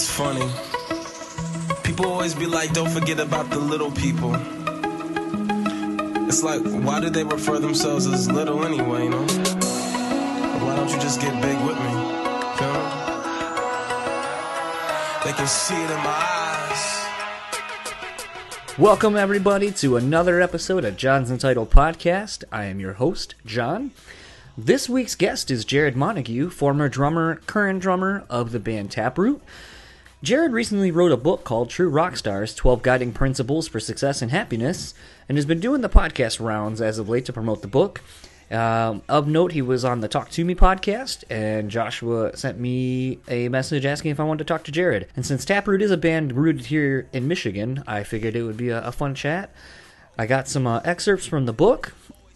It's funny. People always be like, don't forget about the little people. It's like, why do they refer themselves as little anyway, you know? Why don't you just get big with me? Feel me? They can see it in my eyes. Welcome, everybody, to another episode of John's Entitled Podcast. I am your host, John. This week's guest is Jarrod Montague, former drummer, current drummer of the band Taproot. Jarrod recently wrote a book called True Rock Stars 12 Guiding Principles for Success and Happiness and has been doing the podcast rounds as of late to promote the book. Um, of note, he was on the Talk to Me podcast, and Joshua sent me a message asking if I wanted to talk to Jarrod. And since Taproot is a band rooted here in Michigan, I figured it would be a, a fun chat. I got some uh, excerpts from the book,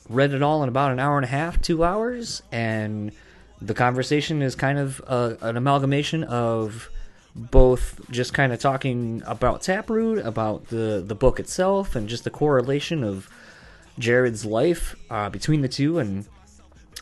read it all in about an hour and a half, two hours, and the conversation is kind of uh, an amalgamation of both just kind of talking about Taproot, about the the book itself, and just the correlation of Jarrod's life uh, between the two, and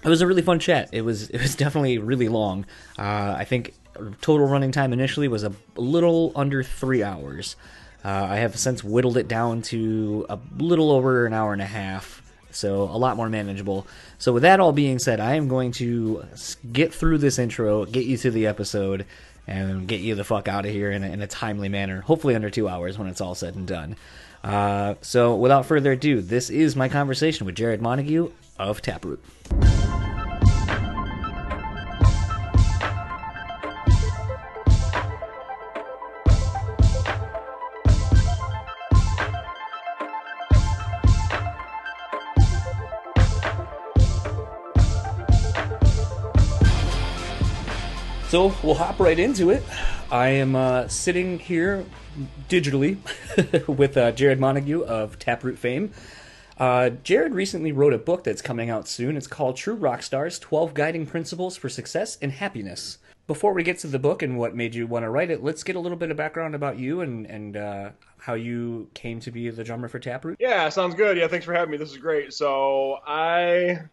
it was a really fun chat. It was it was definitely really long. Uh, I think total running time initially was a little under three hours. Uh, I have since whittled it down to a little over an hour and a half, so a lot more manageable. So with that all being said, I am going to get through this intro, get you to the episode, and get you the fuck out of here in a, in a timely manner. Hopefully under two hours when it's all said and done. Uh, so without further ado, this is my conversation with Jarrod Montague of Taproot. So we'll hop right into it. I am uh, sitting here digitally with uh, Jarrod Montague of Taproot fame. Uh, Jarrod recently wrote a book that's coming out soon. It's called True Rock Stars 12 Guiding Principles for Success and Happiness. Before we get to the book and what made you want to write it, let's get a little bit of background about you and, and uh, how you came to be the drummer for Taproot. Yeah, sounds good. Yeah, thanks for having me. This is great. So I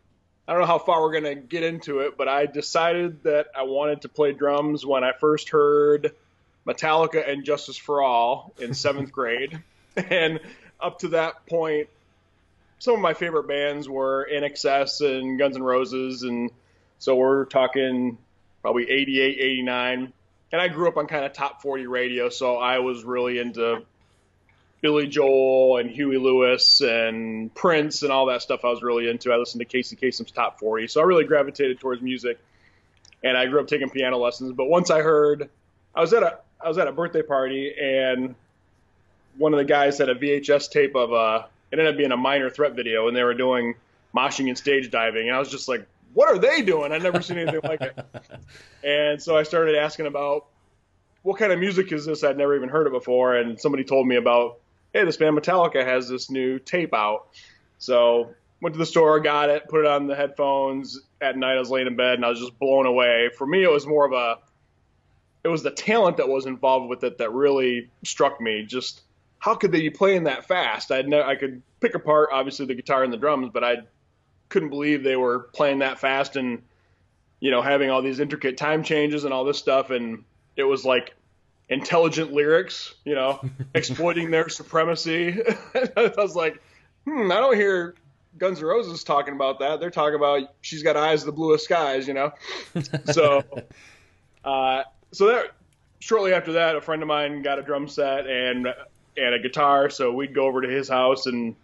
I don't know how far we're gonna get into it, but I decided that I wanted to play drums when I first heard Metallica and Justice for All in seventh grade, and up to that point, some of my favorite bands were INXS and Guns N' Roses, and so we're talking probably 88, 89. And I grew up on kind of top 40 radio, so I was really into Billy Joel and Huey Lewis and Prince and all that stuff I was really into. I listened to Casey Kasem's top 40, so I really gravitated towards music. And I grew up taking piano lessons. But once I heard, I was at a I was at a birthday party and one of the guys had a VHS tape of a it ended up being a minor threat video and they were doing moshing and stage diving and I was just like, what are they doing? I'd never seen anything like it. And so I started asking about what kind of music is this? I'd never even heard it before. And somebody told me about, hey, this band Metallica has this new tape out. So went to the store, got it, put it on the headphones. At night, I was laying in bed and I was just blown away. For me, it was more of a, it was the talent that was involved with it that really struck me. Just how could they be playing that fast? I'd ne- I could pick apart obviously the guitar and the drums, but I couldn't believe they were playing that fast and you know having all these intricate time changes and all this stuff and it was like intelligent lyrics, you know, exploiting their supremacy. I was like, hmm, I don't hear Guns N' Roses talking about that. They're talking about she's got eyes of the bluest skies, you know. so, uh, so that shortly after that, a friend of mine got a drum set and and a guitar, so we'd go over to his house and.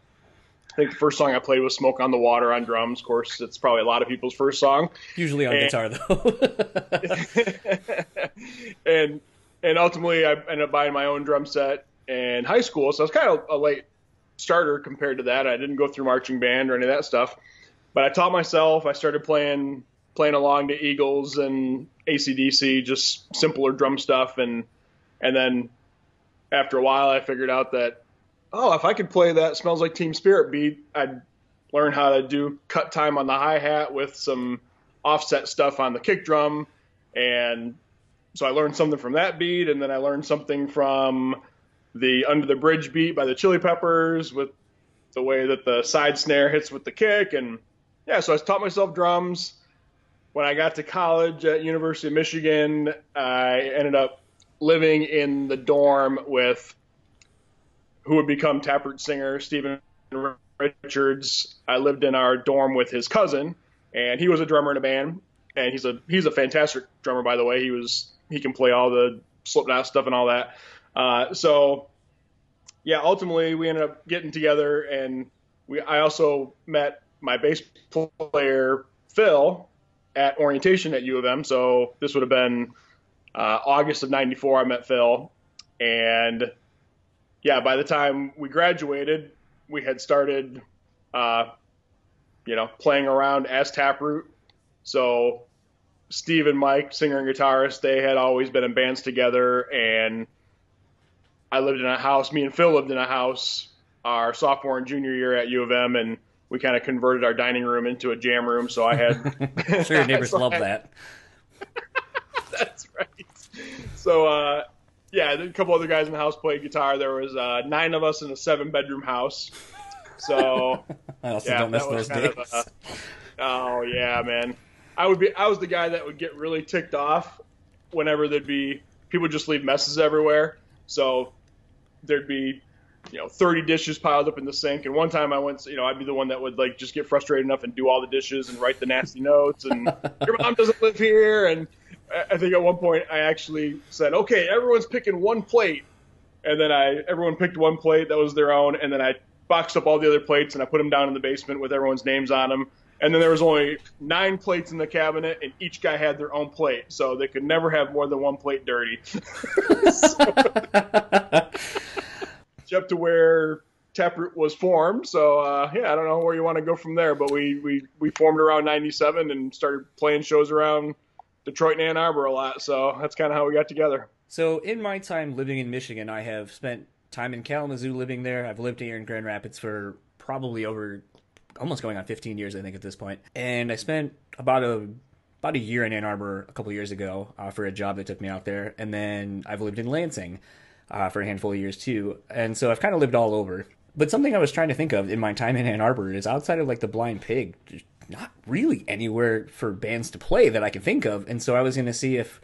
I think the first song I played was "Smoke on the Water" on drums. Of course, it's probably a lot of people's first song. Usually on And- guitar, though. and and ultimately I ended up buying my own drum set in high school. So I was kind of a late starter compared to that. I didn't go through marching band or any of that stuff, but I taught myself. I started playing playing along to Eagles and ACDC, just simpler drum stuff, and and then after a while I figured out that oh, if I could play that "Smells Like Teen Spirit" beat, I'd learn how to do cut time on the hi hat with some offset stuff on the kick drum, and so I learned something from that beat, and then I learned something from the Under the Bridge beat by the Chili Peppers with the way that the side snare hits with the kick, and yeah, so I taught myself drums. When I got to college at University of Michigan, I ended up living in the dorm with who would become Taproot singer Stephen Richards. I lived in our dorm with his cousin, and he was a drummer in a band, and he's a he's a fantastic drummer by the way. He was he can play all the Slipknot stuff and all that. Uh, so yeah, ultimately we ended up getting together, and we I also met my bass player Phil at orientation at U of M. So this would have been uh, August of '94. I met Phil, and yeah, by the time we graduated, we had started, uh, you know, playing around as Taproot. So Steve and Mike, singer and guitarist, they had always been in bands together, and I lived in a house. Me and Phil lived in a house our sophomore and junior year at U of M, and we kind of converted our dining room into a jam room. So I had sure your neighbors so love had, that. that's right. So uh, yeah, a couple other guys in the house played guitar. There was uh, nine of us in a seven bedroom house. So I also yeah, don't miss those days. A, oh yeah, man. I would be. I was the guy that would get really ticked off whenever there'd be people just leave messes everywhere. So there'd be you know 30 dishes piled up in the sink and one time i went you know i'd be the one that would like just get frustrated enough and do all the dishes and write the nasty notes and your mom doesn't live here and i think at one point i actually said okay everyone's picking one plate and then i everyone picked one plate that was their own and then i boxed up all the other plates and i put them down in the basement with everyone's names on them and then there was only nine plates in the cabinet and each guy had their own plate so they could never have more than one plate dirty so, up to where Taproot was formed. So uh, yeah, I don't know where you want to go from there, but we we we formed around '97 and started playing shows around Detroit and Ann Arbor a lot. So that's kind of how we got together. So in my time living in Michigan, I have spent time in Kalamazoo living there. I've lived here in Grand Rapids for probably over almost going on 15 years, I think, at this point. And I spent about a about a year in Ann Arbor a couple years ago uh, for a job that took me out there, and then I've lived in Lansing uh, for a handful of years too. And so I've kind of lived all over. But something I was trying to think of in my time in Ann Arbor is outside of like the Blind Pig, not really anywhere for bands to play that I can think of. And so I was going to see if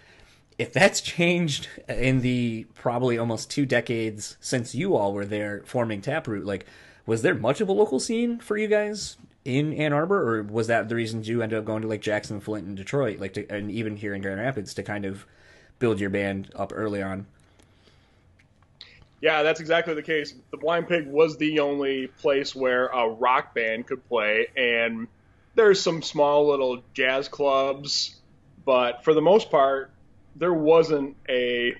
if that's changed in the probably almost two decades since you all were there forming Taproot. Like, was there much of a local scene for you guys in Ann Arbor, or was that the reason you ended up going to like Jackson, Flint, and Detroit, like to, and even here in Grand Rapids to kind of build your band up early on? Yeah, that's exactly the case. The Blind Pig was the only place where a rock band could play, and there's some small little jazz clubs, but for the most part, there wasn't a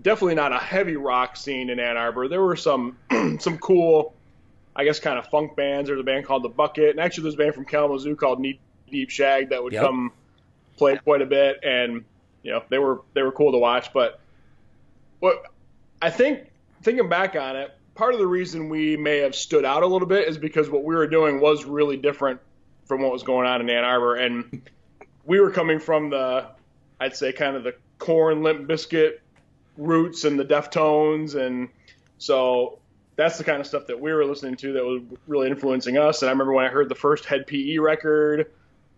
definitely not a heavy rock scene in Ann Arbor. There were some some cool, I guess, kind of funk bands. There's a band called The Bucket, and actually there's a band from Kalamazoo called Knee Deep Shag that would yep. come play quite a bit, and you know they were they were cool to watch. But what I think thinking back on it, part of the reason we may have stood out a little bit is because what we were doing was really different from what was going on in Ann Arbor, and we were coming from the, I'd say, kind of the Korn Limp Bizkit roots and the Deftones, and so that's the kind of stuff that we were listening to that was really influencing us. And I remember when I heard the first Hed PE record,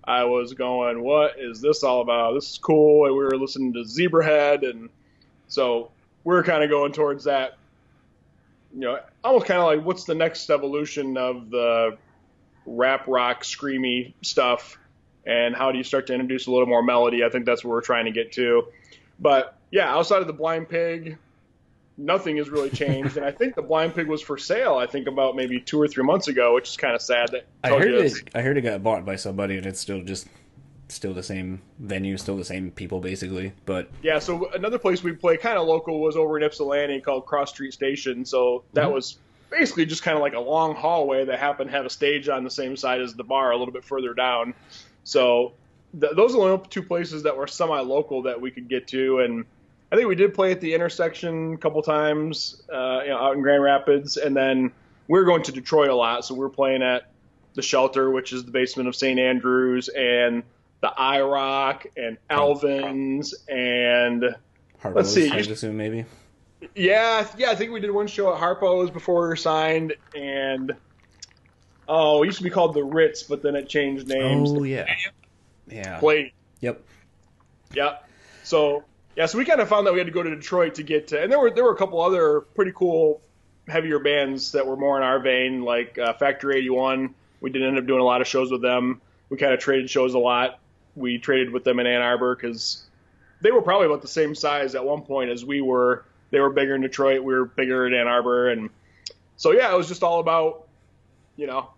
I was going, "What is this all about? This is cool." And we were listening to Zebrahead, and so we're kind of going towards that, you know, almost kind of like what's the next evolution of the rap rock screamy stuff, and how do you start to introduce a little more melody? I think that's what we're trying to get to. But yeah, outside of the Blind Pig, nothing has really changed. and I think the Blind Pig was for sale. I think about maybe two or three months ago, which is kind of sad. That I heard it. I heard it got bought by somebody, and it's still just still the same venue, still the same people basically. But yeah, so another place we play kind of local was over in Ypsilanti called Cross Street Station. So that mm-hmm. was basically just kind of like a long hallway that happened to have a stage on the same side as the bar, a little bit further down. So th- those are the only two places that were semi-local that we could get to, and I think we did play at the intersection a couple times, uh, you know, out in Grand Rapids, and then we were going to Detroit a lot, so we were playing at the Shelter, which is the basement of St. Andrews, and the IROC and Alvin's and Harpo's, let's see, I assume maybe. Yeah, yeah, I think we did one show at Harpo's before we were signed, and oh, it used to be called the Ritz, but then it changed names. Oh yeah, yeah. Play. Yep. Yep. So yeah, so we kind of found that we had to go to Detroit to get to, and there were there were a couple other pretty cool heavier bands that were more in our vein, like uh, Factory 81. We did end up doing a lot of shows with them. We kind of traded shows a lot. We traded with them in Ann Arbor because they were probably about the same size at one point as we were. They were bigger in Detroit. We were bigger in Ann Arbor, and so yeah, it was just all about, you know,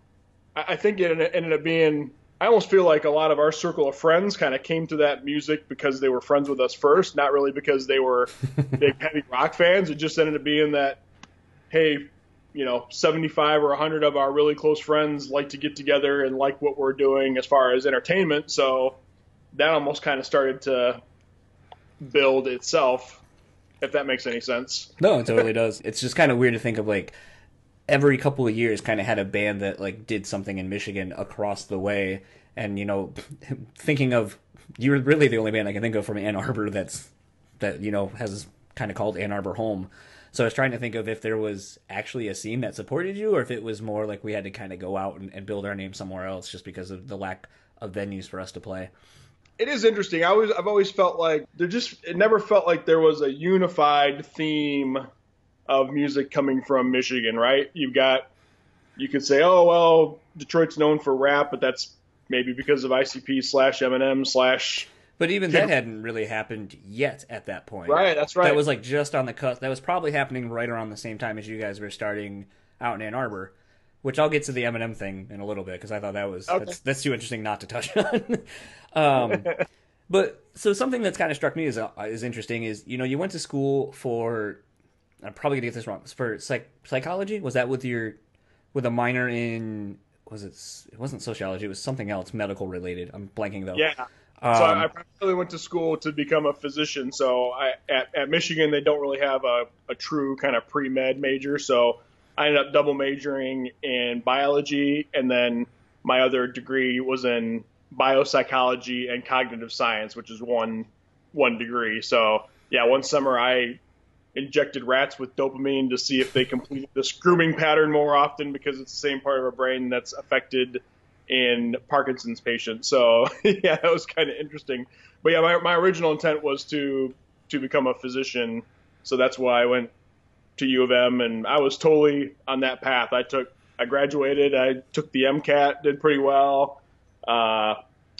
I, I think it ended up being. I almost feel like a lot of our circle of friends kind of came to that music because they were friends with us first, not really because they were big heavy rock fans. It just ended up being that, hey, you know, 75 or 100 of our really close friends like to get together and like what we're doing as far as entertainment. So that almost kind of started to build itself, if that makes any sense. No, it totally does. It's just kind of weird to think of like every couple of years kind of had a band that like did something in Michigan across the way and you know thinking of you're really the only band I can think of from Ann Arbor that's that you know has kind of called Ann Arbor home. So I was trying to think of if there was actually a scene that supported you or if it was more like we had to kind of go out and, and build our name somewhere else just because of the lack of venues for us to play it is interesting. I always I've always felt like there just it never felt like there was a unified theme of music coming from Michigan, right? You've got you could say, oh well, Detroit's known for rap, but that's maybe because of ICP slash Eminem slash. But even that hadn't really happened yet at that point. Right, that's right. That was like just on the cusp. That was probably happening right around the same time as you guys were starting out in Ann Arbor. Which I'll get to the Eminem thing in a little bit because I thought that was okay. that's, that's too interesting not to touch on. um, but so something that's kind of struck me as uh, is interesting is you know you went to school for I'm probably gonna get this wrong. For psych- psychology, was that with your with a minor in was it? It wasn't sociology. It was something else, medical related. I'm blanking though. Yeah. Um, so I primarily went to school to become a physician. So I, at, at Michigan, they don't really have a, a true kind of pre med major. So I ended up double majoring in biology, and then my other degree was in biopsychology and cognitive science, which is one one degree. So yeah, one summer I injected rats with dopamine to see if they complete this grooming pattern more often because it's the same part of our brain that's affected in Parkinson's patients. So yeah, that was kind of interesting. But yeah, my, my original intent was to to become a physician. So that's why I went to U of M and I was totally on that path. I took I graduated, I took the MCAT, did pretty well. Uh,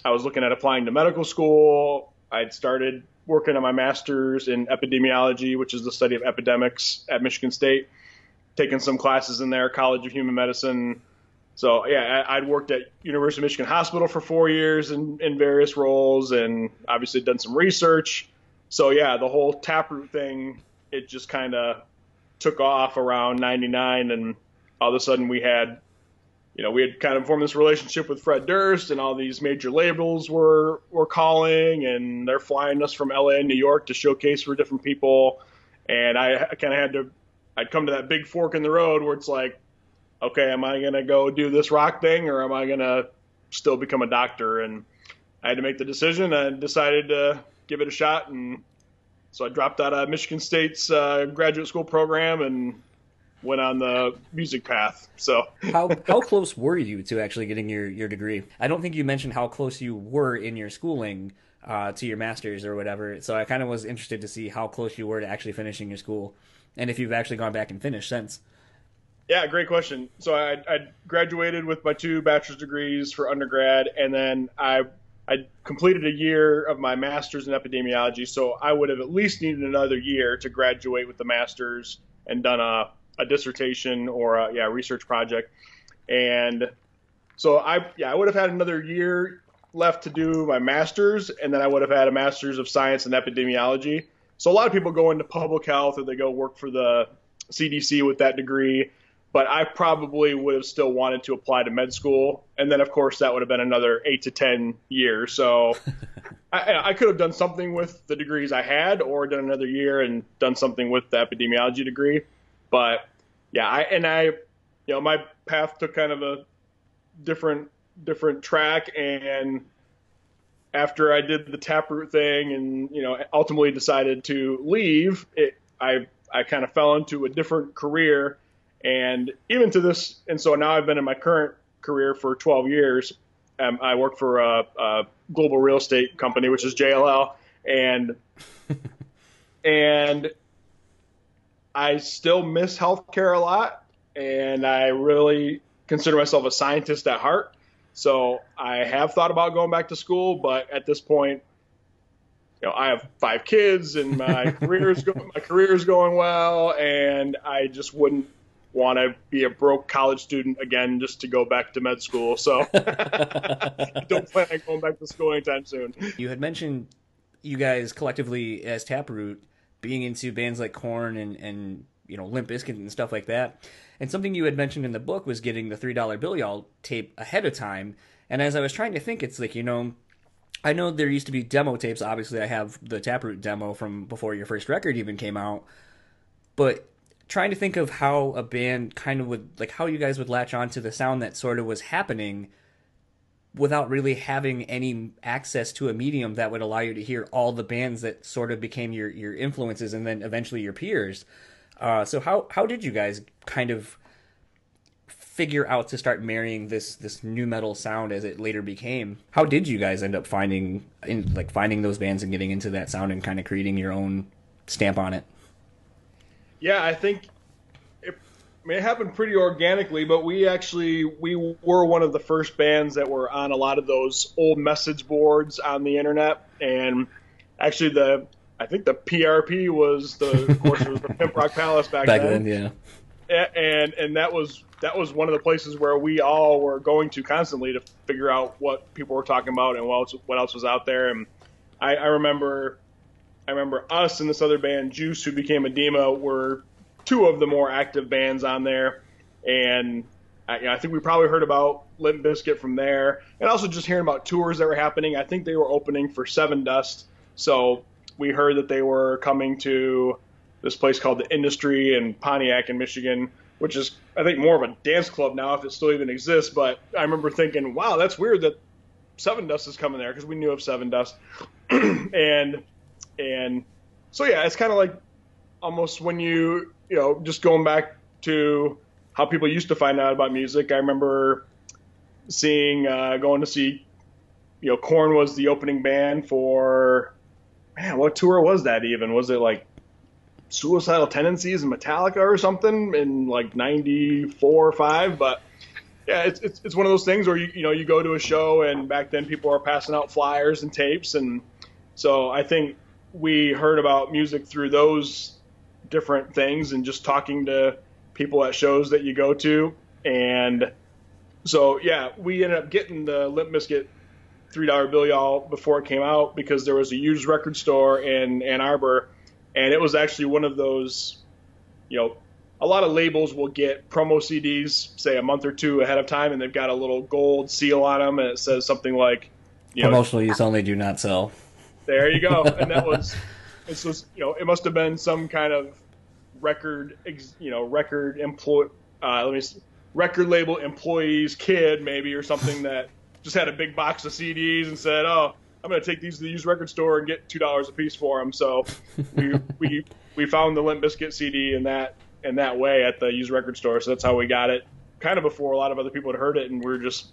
I was looking at applying to medical school. I'd started working on my master's in epidemiology, which is the study of epidemics at Michigan State. Taking some classes in there, College of Human Medicine. So yeah, I'd worked at University of Michigan Hospital for four years in, in various roles, and obviously done some research. So yeah, the whole taproot thing, it just kind of took off around '99, and all of a sudden we had you know, we had kind of formed this relationship with Fred Durst, and all these major labels were were calling, and they're flying us from LA and New York to showcase for different people. And I, kind of had to, I'd come to that big fork in the road where it's like, okay, am I gonna go do this rock thing, or am I gonna still become a doctor? And I had to make the decision. I decided to give it a shot, and so I dropped out of Michigan State's uh, graduate school program and went on the music path. So how how close were you to actually getting your your degree? I don't think you mentioned how close you were in your schooling uh, to your master's or whatever. So I kind of was interested to see how close you were to actually finishing your school, and if you've actually gone back and finished since. Yeah, great question. So I, I graduated with my two bachelor's degrees for undergrad, and then I I completed a year of my master's in epidemiology. So I would have at least needed another year to graduate with the master's and done a a dissertation or a yeah research project, and so I yeah I would have had another year left to do my master's, and then I would have had a master's of science and epidemiology. So a lot of people go into public health or they go work for the CDC with that degree, but I probably would have still wanted to apply to med school, and then of course that would have been another eight to ten years. So I, I, could have done something with the degrees I had, or done another year and done something with the epidemiology degree. But yeah, I and I, you know, my path took kind of a different different track, and after I did the taproot thing, and you know, ultimately decided to leave, it I I kind of fell into a different career, and even to this, and so now I've been in my current career for 12 years. Um, I work for a, a global real estate company, which is JLL, and and I still miss healthcare a lot, and I really consider myself a scientist at heart. So I have thought about going back to school, but at this point, you know, I have five kids and my career is going, my career is going well, and I just wouldn't want to be a broke college student again just to go back to med school. So I don't plan on going back to school anytime soon. You had mentioned you guys collectively as Taproot being into bands like Korn and and you know Limp Bizkit and stuff like that. And something you had mentioned in the book was getting the three dollar bill y'all tape ahead of time. And as I was trying to think, it's like you know, I know there used to be demo tapes. Obviously, I have the Taproot demo from before your first record even came out. But trying to think of how a band kind of would like how you guys would latch on to the sound that sort of was happening without really having any access to a medium that would allow you to hear all the bands that sort of became your your influences and then eventually your peers. Uh, so how how did you guys kind of figure out to start marrying this this nu metal sound as it later became? How did you guys end up finding in like finding those bands and getting into that sound and kind of creating your own stamp on it? Yeah, I think I mean, it happened pretty organically, but we actually we were one of the first bands that were on a lot of those old message boards on the internet, and actually the I think the PRP was the of course it was the Pimp Rock Palace back, Back then, then, yeah. And and that was that was one of the places where we all were going to constantly to figure out what people were talking about and what else, what else was out there. And I, I remember I remember us and this other band, Juice, who became Edema, were two of the more active bands on there. And I, you know, I think we probably heard about Limp Bizkit from there, and also just hearing about tours that were happening. I think they were opening for Sevendust, so we heard that they were coming to this place called the Industry in Pontiac in Michigan, which is I think more of a dance club now if it still even exists. But I remember thinking, wow, that's weird that Sevendust is coming there because we knew of Sevendust, and and so yeah, it's kind of like almost when you you know just going back to how people used to find out about music. I remember seeing uh, going to see you know Korn was the opening band for man what tour was that even was it like Suicidal Tendencies and Metallica or something in like '94 or five but yeah, it's, it's it's one of those things where you you know you go to a show and back then people are passing out flyers and tapes and so I think we heard about music through those different things and just talking to people at shows that you go to and so yeah we ended up getting the Limp Bizkit three dollar bill y'all before it came out because there was a used record store in Ann Arbor and it was actually one of those you know a lot of labels will get promo CDs, say a month or two ahead of time, and they've got a little gold seal on them, and it says something like, you know, Promotional use only, do not sell. there you go. And that was, this was, you know, it must have been some kind of record, you know, record employ, uh, let me, s- record label employee's kid maybe or something that just had a big box of CDs and said, oh, I'm going to take these to the used record store and get two dollars a piece for them. So we we we found the Limp Bizkit CD in that in that way at the used record store. So that's how we got it, kind of before a lot of other people had heard it, and we are just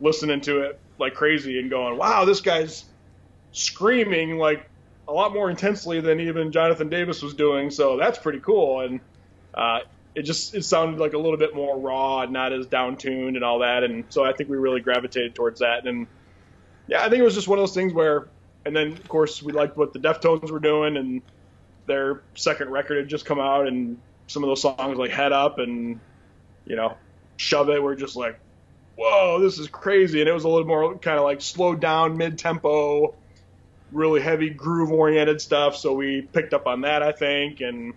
listening to it like crazy and going, "Wow, this guy's screaming like a lot more intensely than even Jonathan Davis was doing." So that's pretty cool, and uh, it just it sounded like a little bit more raw, and not as down tuned and all that, and so I think we really gravitated towards that, and yeah, I think it was just one of those things where, and then of course we liked what the Deftones were doing, and their second record had just come out, and some of those songs like Head Up and you know Shove It were just like, whoa, this is crazy, and it was a little more kind of like slowed down, mid tempo, really heavy groove oriented stuff. So we picked up on that, I think, and.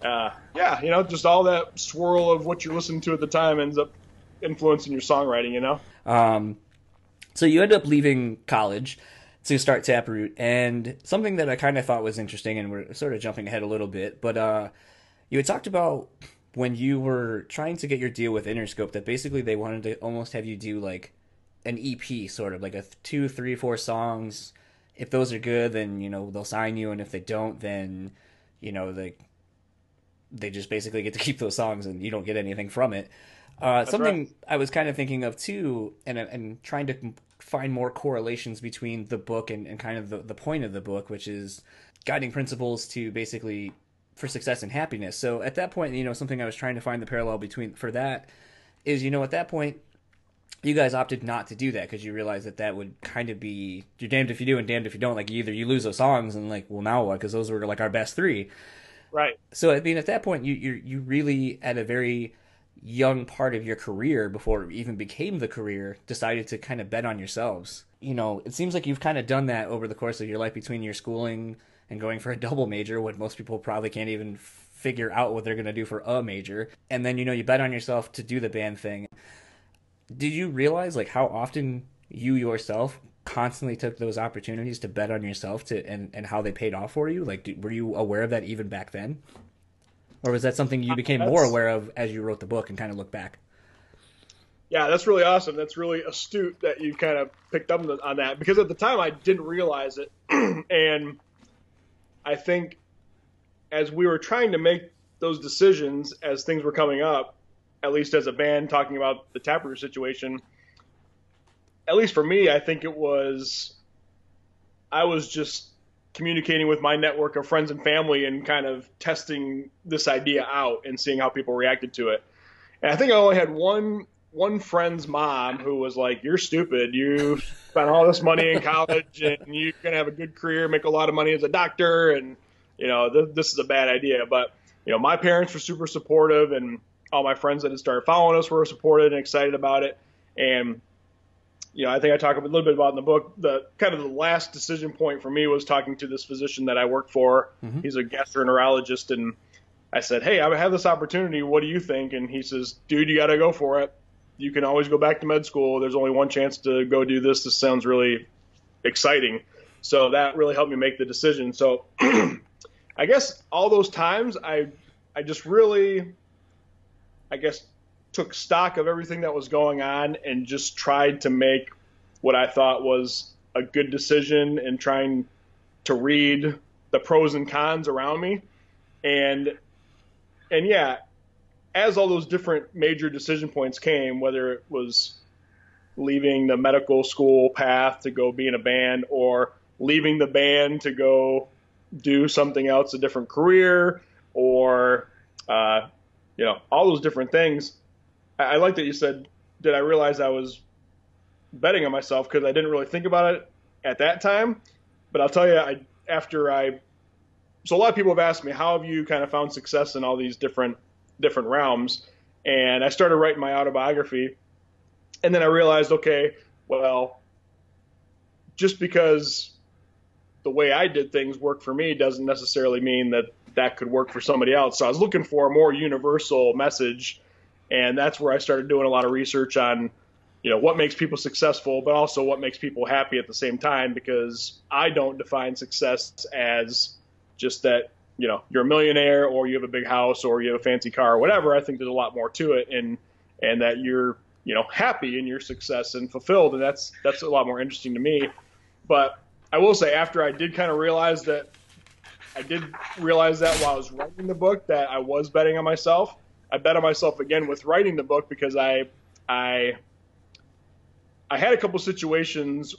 Uh, yeah, you know, just all that swirl of what you're listening to at the time ends up influencing your songwriting, you know? Um, so you end up leaving college to start Taproot, and something that I kind of thought was interesting, and we're sort of jumping ahead a little bit, but uh, you had talked about when you were trying to get your deal with Interscope that basically they wanted to almost have you do like an EP, sort of like a two, three, four songs. If those are good, then you know they'll sign you, and if they don't, then you know they they just basically get to keep those songs, and you don't get anything from it. Uh, something right. I was kind of thinking of too, and and trying to find more correlations between the book and, and kind of the, the point of the book, which is guiding principles to basically for success and happiness. So at that point, you know, something I was trying to find the parallel between for that is, you know, at that point, you guys opted not to do that because you realized that that would kind of be you're damned if you do and damned if you don't. Like either you lose those songs and like, well, now what? Because those were like our best three. Right. So I mean, at that point, you you you really at a very young part of your career before it even became the career decided to kind of bet on yourselves. You know, it seems like you've kind of done that over the course of your life between your schooling and going for a double major, when most people probably can't even figure out what they're going to do for a major. And then, you know, you bet on yourself to do the band thing. Did you realize like how often you yourself constantly took those opportunities to bet on yourself to and, and how they paid off for you? Like, were you aware of that even back then? Or was that something you became more aware of as you wrote the book and kind of look back? Yeah, that's really awesome. That's really astute that you kind of picked up on that because at the time I didn't realize it. and I think as we were trying to make those decisions as things were coming up, at least as a band talking about the Taproot situation, at least for me, I think it was I was just communicating with my network of friends and family and kind of testing this idea out and seeing how people reacted to it. And I think I only had one one friend's mom who was like, "You're stupid. You spent all this money in college and you're gonna have a good career, make a lot of money as a doctor, and you know th- this is a bad idea." But you know, my parents were super supportive, and all my friends that had started following us were supported and excited about it. And you know, I think I talk a little bit about in the book. The kind of the last decision point for me was talking to this physician that I work for. Mm-hmm. He's a gastroenterologist, and I said, "Hey, I have this opportunity. What do you think?" And he says, "Dude, you got to go for it. You can always go back to med school. There's only one chance to go do this. This sounds really exciting." So that really helped me make the decision. So I guess all those times I I just really I guess took stock of everything that was going on and just tried to make what I thought was a good decision and trying to read the pros and cons around me. And and yeah, as all those different major decision points came, whether it was leaving the medical school path to go be in a band or leaving the band to go do something else, a different career, or uh, you know, all those different things. I, I like that you said, did I realize I was betting on myself because I didn't really think about it at that time. But I'll tell you, I, after I, so a lot of people have asked me, how have you kind of found success in all these different different realms? And I started writing my autobiography, and then I realized, okay, well, just because the way I did things worked for me doesn't necessarily mean that that could work for somebody else. So I was looking for a more universal message and that's where I started doing a lot of research on you know what makes people successful but also what makes people happy at the same time because I don't define success as just that you know you're a millionaire or you have a big house or you have a fancy car or whatever I think there's a lot more to it and and that you're you know happy in your success and fulfilled and that's that's a lot more interesting to me but I will say after I did kind of realize that I did realize that while I was writing the book that I was betting on myself. I bet on myself again with writing the book because I I I had a couple situations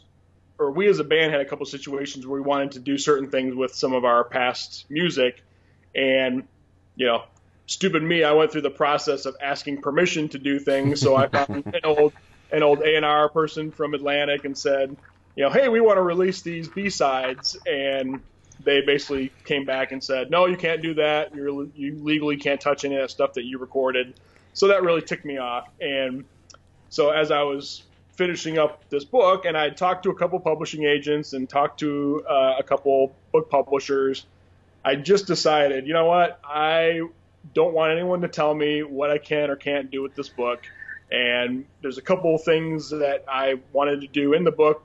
or we as a band had a couple situations where we wanted to do certain things with some of our past music. And you know stupid me I went through the process of asking permission to do things. So I found an old an old A&R person from Atlantic and said you know hey we want to release these B-sides. And they basically came back and said, no, you can't do that. You're, you legally can't touch any of that stuff that you recorded. So that really ticked me off. And so as I was finishing up this book, and I talked to a couple publishing agents and talked to uh, a couple book publishers, I just decided, you know what? I don't want anyone to tell me what I can or can't do with this book. And there's a couple things that I wanted to do in the book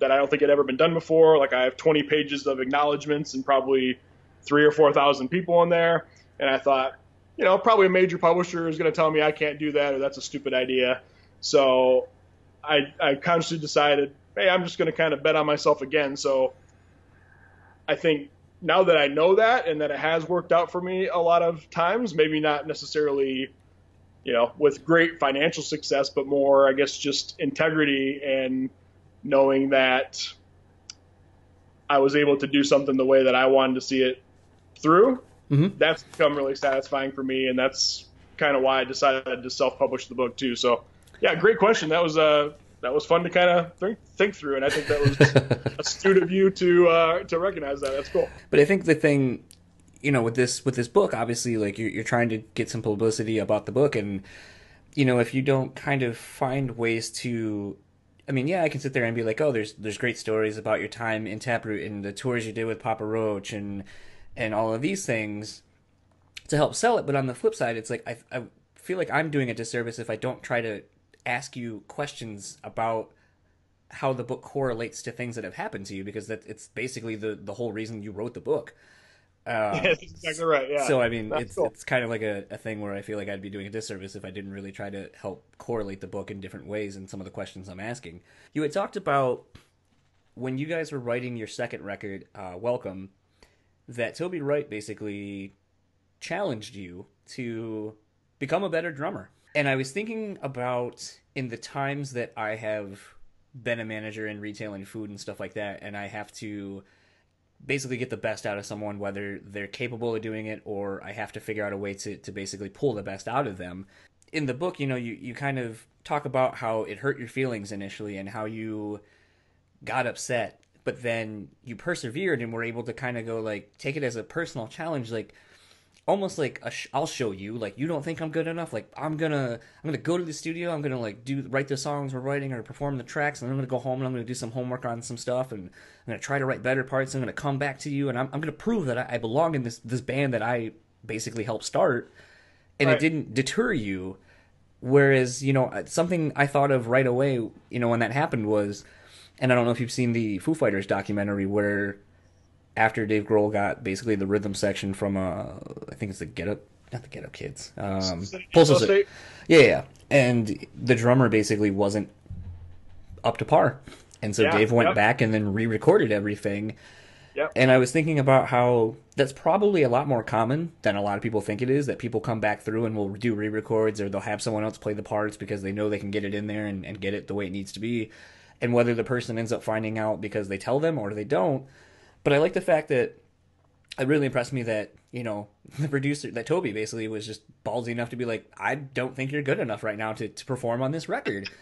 that I don't think had ever been done before. Like I have 20 pages of acknowledgments and probably three or four thousand people in there. And I thought, you know, probably a major publisher is going to tell me I can't do that or that's a stupid idea. So I, I consciously decided, hey, I'm just going to kind of bet on myself again. So I think now that I know that and that it has worked out for me a lot of times, maybe not necessarily, you know, with great financial success, but more, I guess, just integrity and knowing that I was able to do something the way that I wanted to see it through. Mhm. That's become really satisfying for me, and that's kind of why I decided to self-publish the book too. So, yeah, great question. That was uh, that was fun to kind of think, think through, and I think that was astute of you to uh, to recognize that. That's cool. But I think the thing, you know, with this with this book, obviously, like you're, you're trying to get some publicity about the book, and you know, if you don't kind of find ways to, I mean, yeah, I can sit there and be like, oh, there's there's great stories about your time in Taproot and the tours you did with Papa Roach and and all of these things to help sell it. But on the flip side, it's like I I feel like I'm doing a disservice if I don't try to ask you questions about how the book correlates to things that have happened to you because that it's basically the the whole reason you wrote the book. Yeah, that's exactly right. Yeah. so I mean, That's it's cool. it's kind of like a, a thing where I feel like I'd be doing a disservice if I didn't really try to help correlate the book in different ways in some of the questions I'm asking. You had talked about when you guys were writing your second record, uh, Welcome, that Toby Wright basically challenged you to become a better drummer. And I was thinking about in the times that I have been a manager in retail and food and stuff like that, and I have to basically get the best out of someone, whether they're capable of doing it or I have to figure out a way to, to basically pull the best out of them. In the book, you know, you, you kind of talk about how it hurt your feelings initially and how you got upset, but then you persevered and were able to kind of go like take it as a personal challenge, like almost like a sh- I'll show you. Like you don't think I'm good enough. Like I'm gonna I'm gonna go to the studio. I'm gonna like do write the songs we're writing or perform the tracks, and I'm gonna go home and I'm gonna do some homework on some stuff, and I'm gonna try to write better parts. I'm gonna come back to you, and I'm I'm gonna prove that I, I belong in this this band that I basically helped start, and it didn't deter you. Whereas you know uh, something I thought of right away, you know when that happened was, and I don't know if you've seen the Foo Fighters documentary where after Dave Grohl got basically the rhythm section from uh I think it's the Get Up not the Get Up Kids. Um Postal State. Yeah, yeah. And the drummer basically wasn't up to par. And so Yeah, Dave went yep. back and then re-recorded everything. Yep. And I was thinking about how that's probably a lot more common than a lot of people think it is. That people come back through and will do re-records, or they'll have someone else play the parts because they know they can get it in there and, and get it the way it needs to be. And whether the person ends up finding out because they tell them or they don't. But I like the fact that it really impressed me that you know the producer that Toby basically was just ballsy enough to be like, I don't think you're good enough right now to, to perform on this record.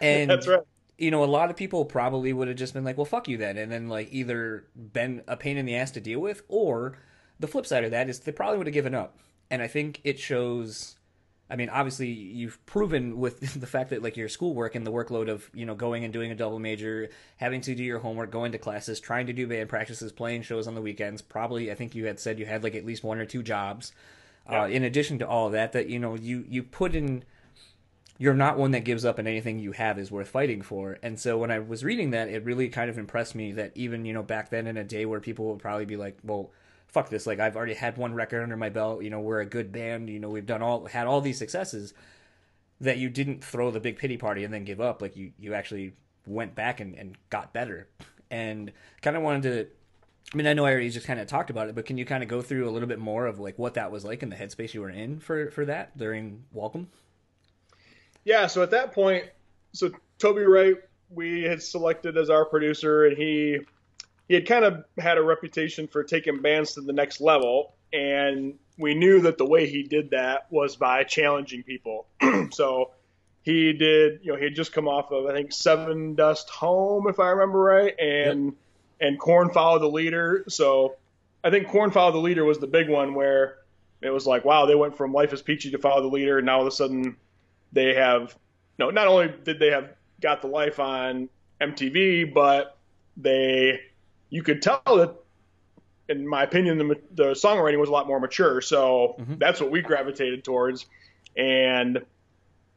And That's right. you know, a lot of people probably would have just been like, well, fuck you then. And then, like, either been a pain in the ass to deal with, or the flip side of that is they probably would have given up. And I think it shows. I mean, obviously, you've proven with the fact that, like, your schoolwork and the workload of, you know, going and doing a double major, having to do your homework, going to classes, trying to do band practices, playing shows on the weekends. Probably, I think you had said you had, like, at least one or two jobs. Uh, in addition to all of that, that, you know, you, you put in you're not one that gives up and anything you have is worth fighting for. And so when I was reading that, it really kind of impressed me that even, you know, back then in a day where people would probably be like, well, fuck this. Like I've already had one record under my belt. You know, we're a good band. You know, we've done all, had all these successes that you didn't throw the big pity party and then give up. Like you, you actually went back and, and got better and kind of wanted to, I mean, I know I already just kind of talked about it, but can you kind of go through a little bit more of like what that was like in the headspace you were in for, for that during Welcome? Yeah, so at that point, so Toby Wright, we had selected as our producer, and he he had kind of had a reputation for taking bands to the next level, and we knew that the way he did that was by challenging people. so he did, you know, he had just come off of I think Sevendust Home, if I remember right, and and Korn Follow the Leader. So I think Korn Follow the Leader was the big one where it was like, wow, they went from Life is Peachy to Follow the Leader, and now all of a sudden they have no not only did they have got the life on MTV, but they you could tell that in my opinion the, the songwriting was a lot more mature. So mm-hmm. that's what we gravitated towards, and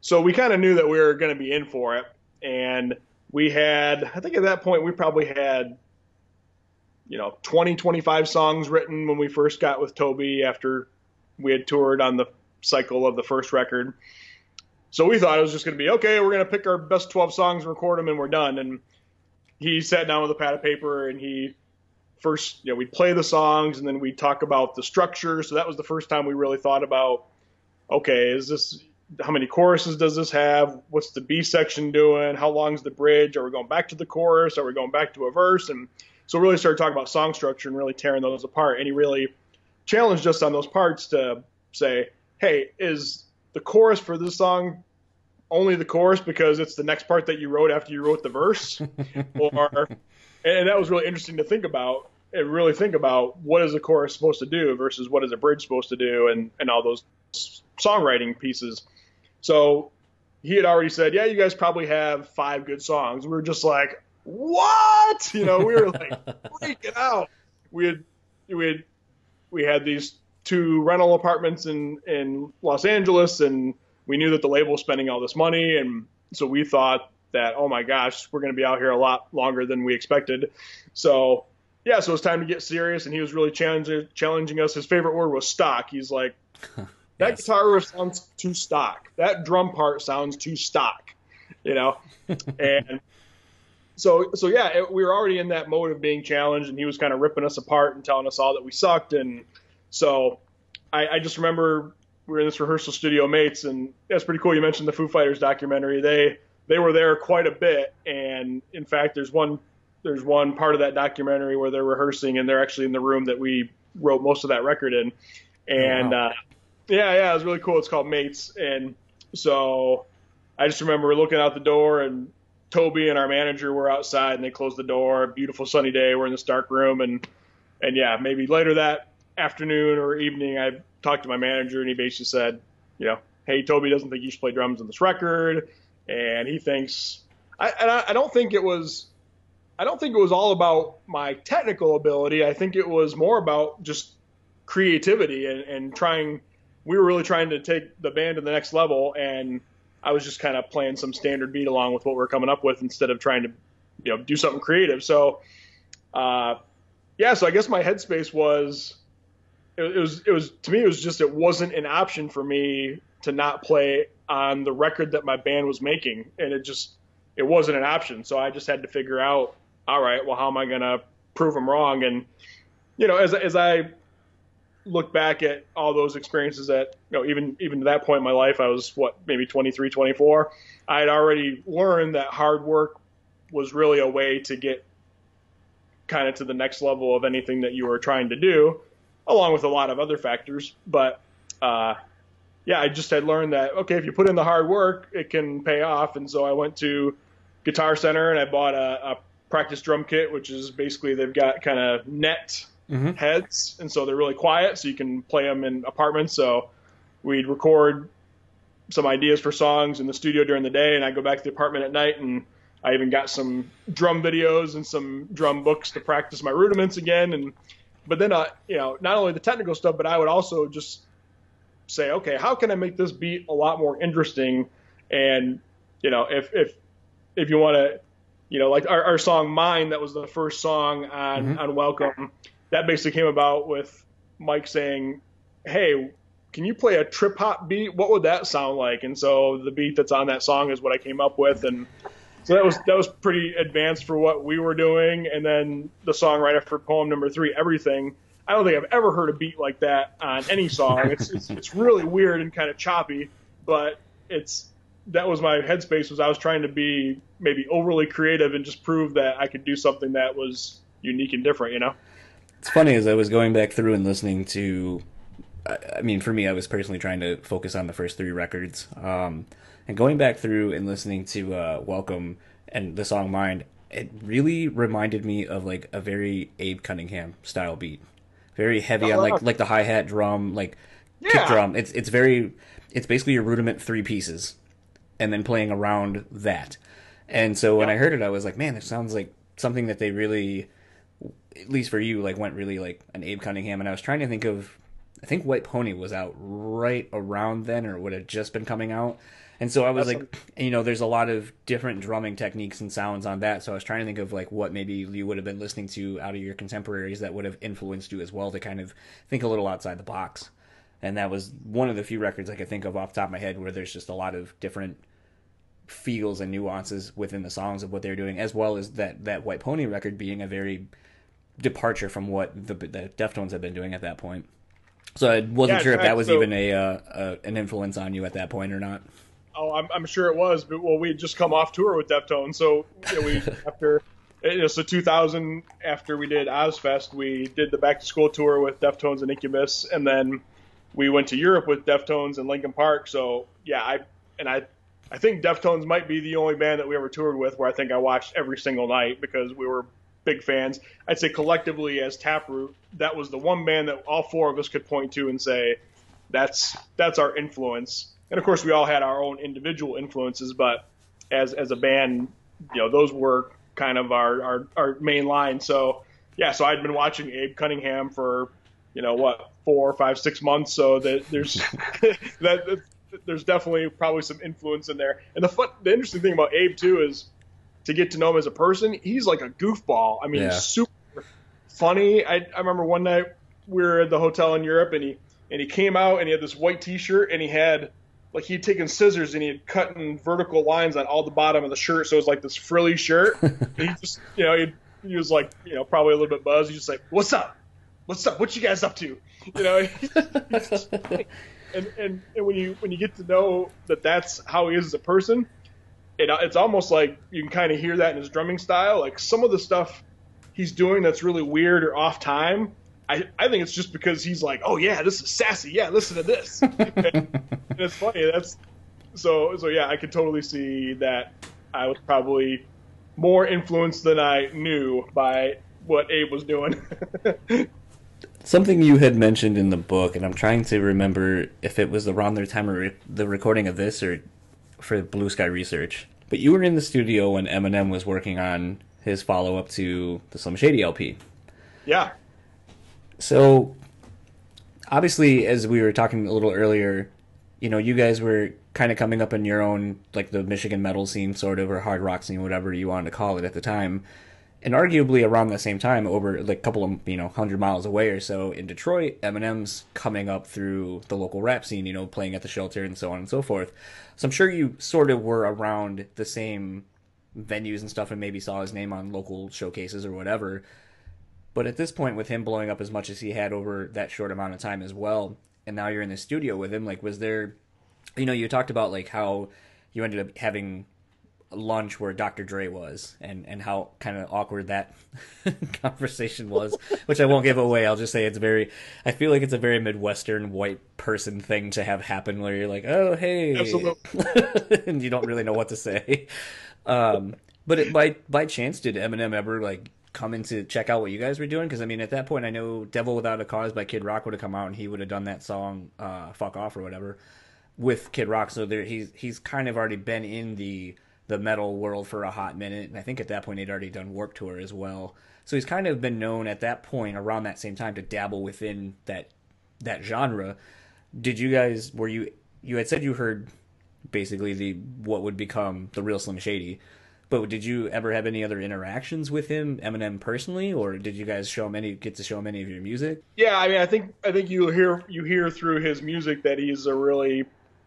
so we kind of knew that we were going to be in for it. And we had I think at that point we probably had you know 20 25 songs written when we first got with Toby after we had toured on the cycle of the first record. So we thought it was just going to be okay. We're going to pick our best 12 songs, record them, and we're done. And he sat down with a pad of paper and he first, you know, we'd play the songs and then we'd talk about the structure. So that was the first time we really thought about, okay, is this, how many choruses does this have? What's the B section doing? How long's the bridge? Are we going back to the chorus? Are we going back to a verse? And so we really started talking about song structure and really tearing those apart. And he really challenged us on those parts to say, hey, is the chorus for this song only the chorus because it's the next part that you wrote after you wrote the verse? or and that was really interesting to think about and really think about what is a chorus supposed to do versus what is a bridge supposed to do and, and all those songwriting pieces. So he had already said, yeah, you guys probably have five good songs. We were just like, what? You know, we were like freaking out. We had, we had, we had these two rental apartments in, in Los Angeles and we knew that the label was spending all this money. And so we thought that, oh my gosh, we're going to be out here a lot longer than we expected. So yeah, so it's time to get serious. And he was really challenging, challenging us. His favorite word was stock. He's like, that yes. guitar sounds too stock. That drum part sounds too stock, you know? and so, so yeah, it, we were already in that mode of being challenged, and he was kind of ripping us apart and telling us all that we sucked. And so I, I just remember we were in this rehearsal studio mates, and that's pretty cool. You mentioned the Foo Fighters documentary. They, they were there quite a bit. And in fact, there's one, there's one part of that documentary where they're rehearsing and they're actually in the room that we wrote most of that record in. And, oh, wow. uh, yeah, yeah, it was really cool. It's called Mates, and so I just remember looking out the door, and Toby and our manager were outside, and they closed the door. Beautiful sunny day. We're in this dark room, and and yeah, maybe later that afternoon or evening, I talked to my manager, and he basically said, you know, hey, Toby doesn't think you should play drums on this record, and he thinks, I, and I, I don't think it was. I don't think it was all about my technical ability. I think it was more about just creativity and, and trying we were really trying to take the band to the next level, and I was just kind of playing some standard beat along with what we are coming up with instead of trying to, you know, do something creative. So, uh, yeah, so I guess my headspace was, it, was, it was to me, it was just it wasn't an option for me to not play on the record that my band was making, and it just it wasn't an option. So I just had to figure out, all right, well, how am I gonna prove them wrong? And you know, as as I look back at all those experiences that you know even even to that point in my life I was what maybe 23 24 I had already learned that hard work was really a way to get kind of to the next level of anything that you were trying to do along with a lot of other factors but uh, yeah I just had learned that okay if you put in the hard work it can pay off and so I went to Guitar Center and I bought a, a practice drum kit which is basically they've got kind of net mm-hmm. heads, and so they're really quiet, so you can play them in apartments. So we'd record some ideas for songs in the studio during the day, and I go back to the apartment at night, and I even got some drum videos and some drum books to practice my rudiments again. And but then, uh, you know, not only the technical stuff, but I would also just say, okay, how can I make this beat a lot more interesting? And you know, if if if you want to, you know, like our, our song "Mine," that was the first song on mm-hmm. on Welcome that basically came about with Mike saying, "Hey, can you play a trip hop beat? What would that sound like?" And so the beat that's on that song is what I came up with, and so that was that was pretty advanced for what we were doing. And then the song right after poem number three, everything. I don't think I've ever heard a beat like that on any song. It's it's, it's really weird and kind of choppy, but it's that was my headspace was I was trying to be maybe overly creative and just prove that I could do something that was unique and different, you know. It's funny as I was going back through and listening to. I mean, for me, I was personally trying to focus on the first three records, um, and going back through and listening to uh, "Welcome" and the song "Mine," it really reminded me of like a very Abe Cunningham style beat, very heavy on like like the hi hat drum, like yeah. kick drum. It's it's very it's basically your rudiment three pieces, and then playing around that. And so when I heard it, I was like, man, this sounds like something that they really at least for you, like went really like an Abe Cunningham. And I was trying to think of, I think White Pony was out right around then, or would have just been coming out. And so I was That's like, a... you know, there's a lot of different drumming techniques and sounds on that. So I was trying to think of like what maybe you would have been listening to out of your contemporaries that would have influenced you as well to kind of think a little outside the box. And that was one of the few records I could think of off the top of my head where there's just a lot of different feels and nuances within the songs of what they're doing, as well as that that White Pony record being a very departure from what the, the Deftones had been doing at that point. So I wasn't Yeah, sure if that was so- even a, uh, uh, an influence on you at that point or not. Oh, I'm, I'm sure it was, but well, we had just come off tour with Deftones, so you know, we after you know, so 2000 after we did Ozzfest, we did the back to school tour with Deftones and Incubus, and then we went to Europe with Deftones and Linkin Park. So yeah, I and I I think Deftones might be the only band that we ever toured with where I think I watched every single night because we were big fans. I'd say collectively as Taproot, that was the one band that all four of us could point to and say that's that's our influence. And of course, we all had our own individual influences, but as as a band, you know, those were kind of our our, our main line. So yeah, so I'd been watching Abe Cunningham for you know what four, five, six months. So that there's that, that there's definitely probably some influence in there. And the fun, the interesting thing about Abe too is to get to know him as a person. He's like a goofball. I mean, Yeah. super funny. I I remember one night we were at the hotel in Europe and he and he came out and he had this white T-shirt and he had like he'd taken scissors and he had cut in vertical lines on all the bottom of the shirt, so it was like this frilly shirt. he just, you know, he, he was like, you know, probably a little bit buzzed. He's just like, "What's up? What's up? What you guys up to?" You know, just- and, and and when you when you get to know that that's how he is as a person, it, it's almost like you can kind of hear that in his drumming style. Like some of the stuff he's doing that's really weird or off time. I, I think it's just because he's like, oh yeah, this is sassy. Yeah, listen to this. and it's funny. That's so so yeah. I could totally see that. I was probably more influenced than I knew by what Abe was doing. Something you had mentioned in the book, and I'm trying to remember if it was around the time of re- the recording of this or for Blue Sky Research. But you were in the studio when Eminem was working on his follow up to the Slim Shady LP. yeah, So, obviously, as we were talking a little earlier, you know, you guys were kind of coming up in your own, like the Michigan metal scene, sort of, or hard rock scene, whatever you wanted to call it at the time. And arguably around the same time, over like a couple of, you know, hundred miles away or so in Detroit, Eminem's coming up through the local rap scene, you know, playing at the shelter and so on and so forth. So I'm sure you sort of were around the same venues and stuff and maybe saw his name on local showcases or whatever. But at this point, with him blowing up as much as he had over that short amount of time as well, and now you're in the studio with him, like, was there, you know, you talked about like how you ended up having lunch where Dr. Dre was, and and how kind of awkward that conversation was, which I won't give away. I'll just say it's very, I feel like it's a very Midwestern white person thing to have happen, where you're like, oh hey, Absolutely. and you don't really know what to say. Um, but it, by by chance, did Eminem ever like come in to check out what you guys were doing? Because I mean, at that point, I know "Devil Without a Cause" by Kid Rock would have come out, and he would have done that song uh, "Fuck Off" or whatever with Kid Rock. So there, he's he's kind of already been in the the metal world for a hot minute, and I think at that point he'd already done Warp Tour as well. So he's kind of been known at that point, around that same time, to dabble within that that genre. Did you guys were you you had said you heard basically the what would become the real Slim Shady. But did you ever have any other interactions with him, Eminem personally, or did you guys show him any get to show him any of your music? Yeah, I mean, I think I think you hear you hear through his music that he's a really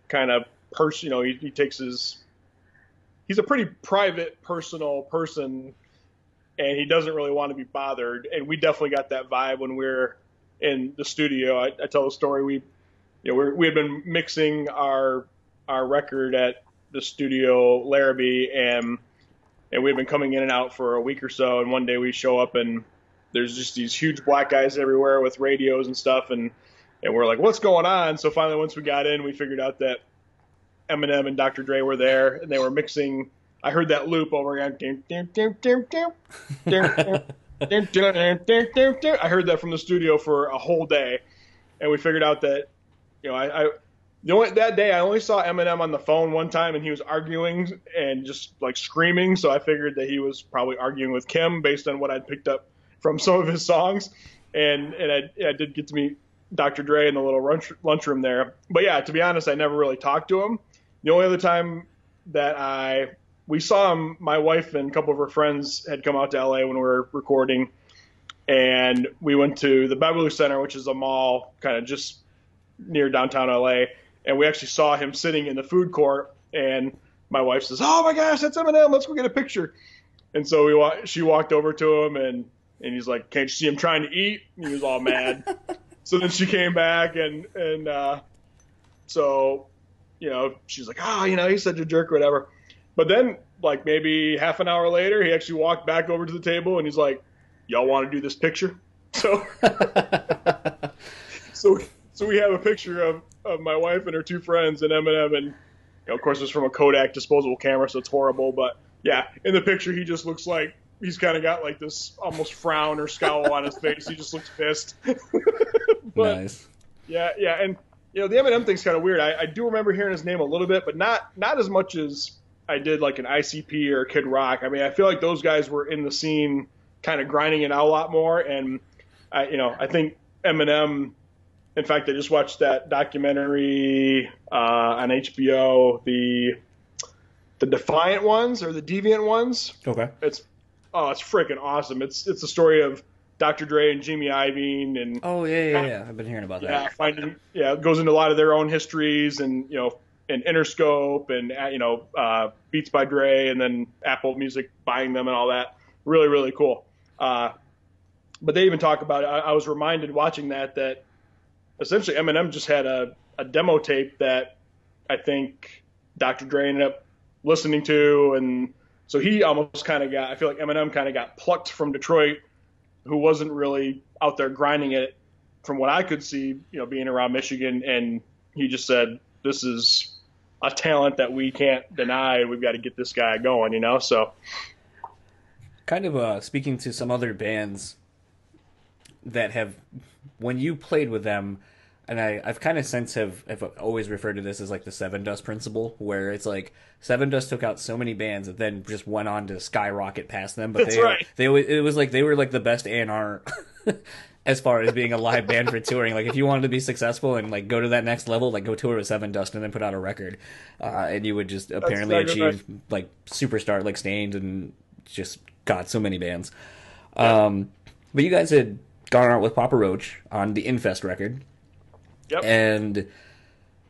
kind of person. You know, he, he takes his he's a pretty private, personal person, and he doesn't really want to be bothered. And we definitely got that vibe when we were in the studio. I, I tell the story. We you know we had been mixing our our record at the studio Larrabee and and we've been coming in and out for a week or so and one day we show up and there's just these huge black guys everywhere with radios and stuff and and we're like what's going on so finally once we got in we figured out that Eminem and Dr. Dre were there and they were mixing I heard that loop over again I heard that from the studio for a whole day and we figured out that you know I, I the only that day I only saw Eminem on the phone one time and he was arguing and just like screaming. So I figured that he was probably arguing with Kim based on what I'd picked up from some of his songs. And and I, I did get to meet Dr. Dre in the little lunch lunchroom there. But yeah, to be honest, I never really talked to him. The only other time that I we saw him, my wife and a couple of her friends had come out to LA when we were recording, and we went to the Beverly Center, which is a mall kind of just near downtown LA and we actually saw him sitting in the food court and my wife says oh my gosh that's eminem let's go get a picture and so we wa- she walked over to him and and he's like can't you see him trying to eat and he was all mad so then she came back and and uh, so you know she's like, oh, you know, he's such a jerk, or whatever. But then like maybe half an hour later, he actually walked back over to the table and he's like, y'all want to do this picture? So so so we have a picture of, of my wife and her two friends and Eminem and you know, of course it's from a Kodak disposable camera, so it's horrible. But yeah, in the picture he just looks like he's kind of got like this almost frown or scowl on his face. He just looks pissed. but, nice. Yeah, yeah, and you know the Eminem thing's kind of weird. I, I do remember hearing his name a little bit, but not not as much as I did like an ICP or Kid Rock. I mean, I feel like those guys were in the scene, kind of grinding it out a lot more, and I, you know, I think Eminem. In fact, I just watched that documentary uh, on HBO, the the Defiant ones or the Deviant ones. Okay. It's oh, it's freaking awesome. It's it's the story of Dr. Dre and Jimmy Iovine and oh yeah yeah yeah I've been hearing about yeah, that. Yeah, finding yeah it goes into a lot of their own histories and you know and Interscope and uh, you know uh, Beats by Dre and then Apple Music buying them and all that. Really really cool. Uh, but they even talk about it. I, I was reminded watching that that essentially Eminem just had a, a demo tape that I think Dr. Dre ended up listening to, and so he almost kind of got. I feel like Eminem kind of got plucked from Detroit, who wasn't really out there grinding it, from what I could see, you know, being around Michigan, and he just said, "This is a talent that we can't deny. We've got to get this guy going," you know. So, kind of uh, speaking to some other bands that have when you played with them and I, I've kind of since have, have always referred to this as like the Sevendust principle, where it's like Sevendust took out so many bands that then just went on to skyrocket past them. But That's they, right. they it was like they were like the best A and R as far as being a live band for touring. Like if you wanted to be successful and like go to that next level, like go tour with Sevendust and then put out a record, uh, and you would just apparently exactly achieve like superstar like Staind and just got so many bands. Um, but you guys had gone out with Papa Roach on the Infest record. Yep. And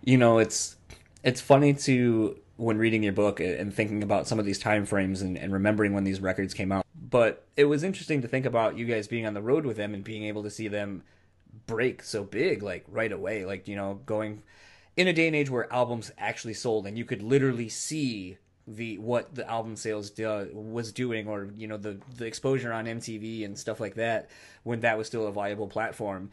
you know, it's it's funny to when reading your book and thinking about some of these time frames and, and remembering when these records came out. But it was interesting to think about you guys being on the road with them and being able to see them break so big like right away. Like, you know, going in a day and age where albums actually sold and you could literally see the what the album sales do, was doing or you know the the exposure on MTV and stuff like that when that was still a viable platform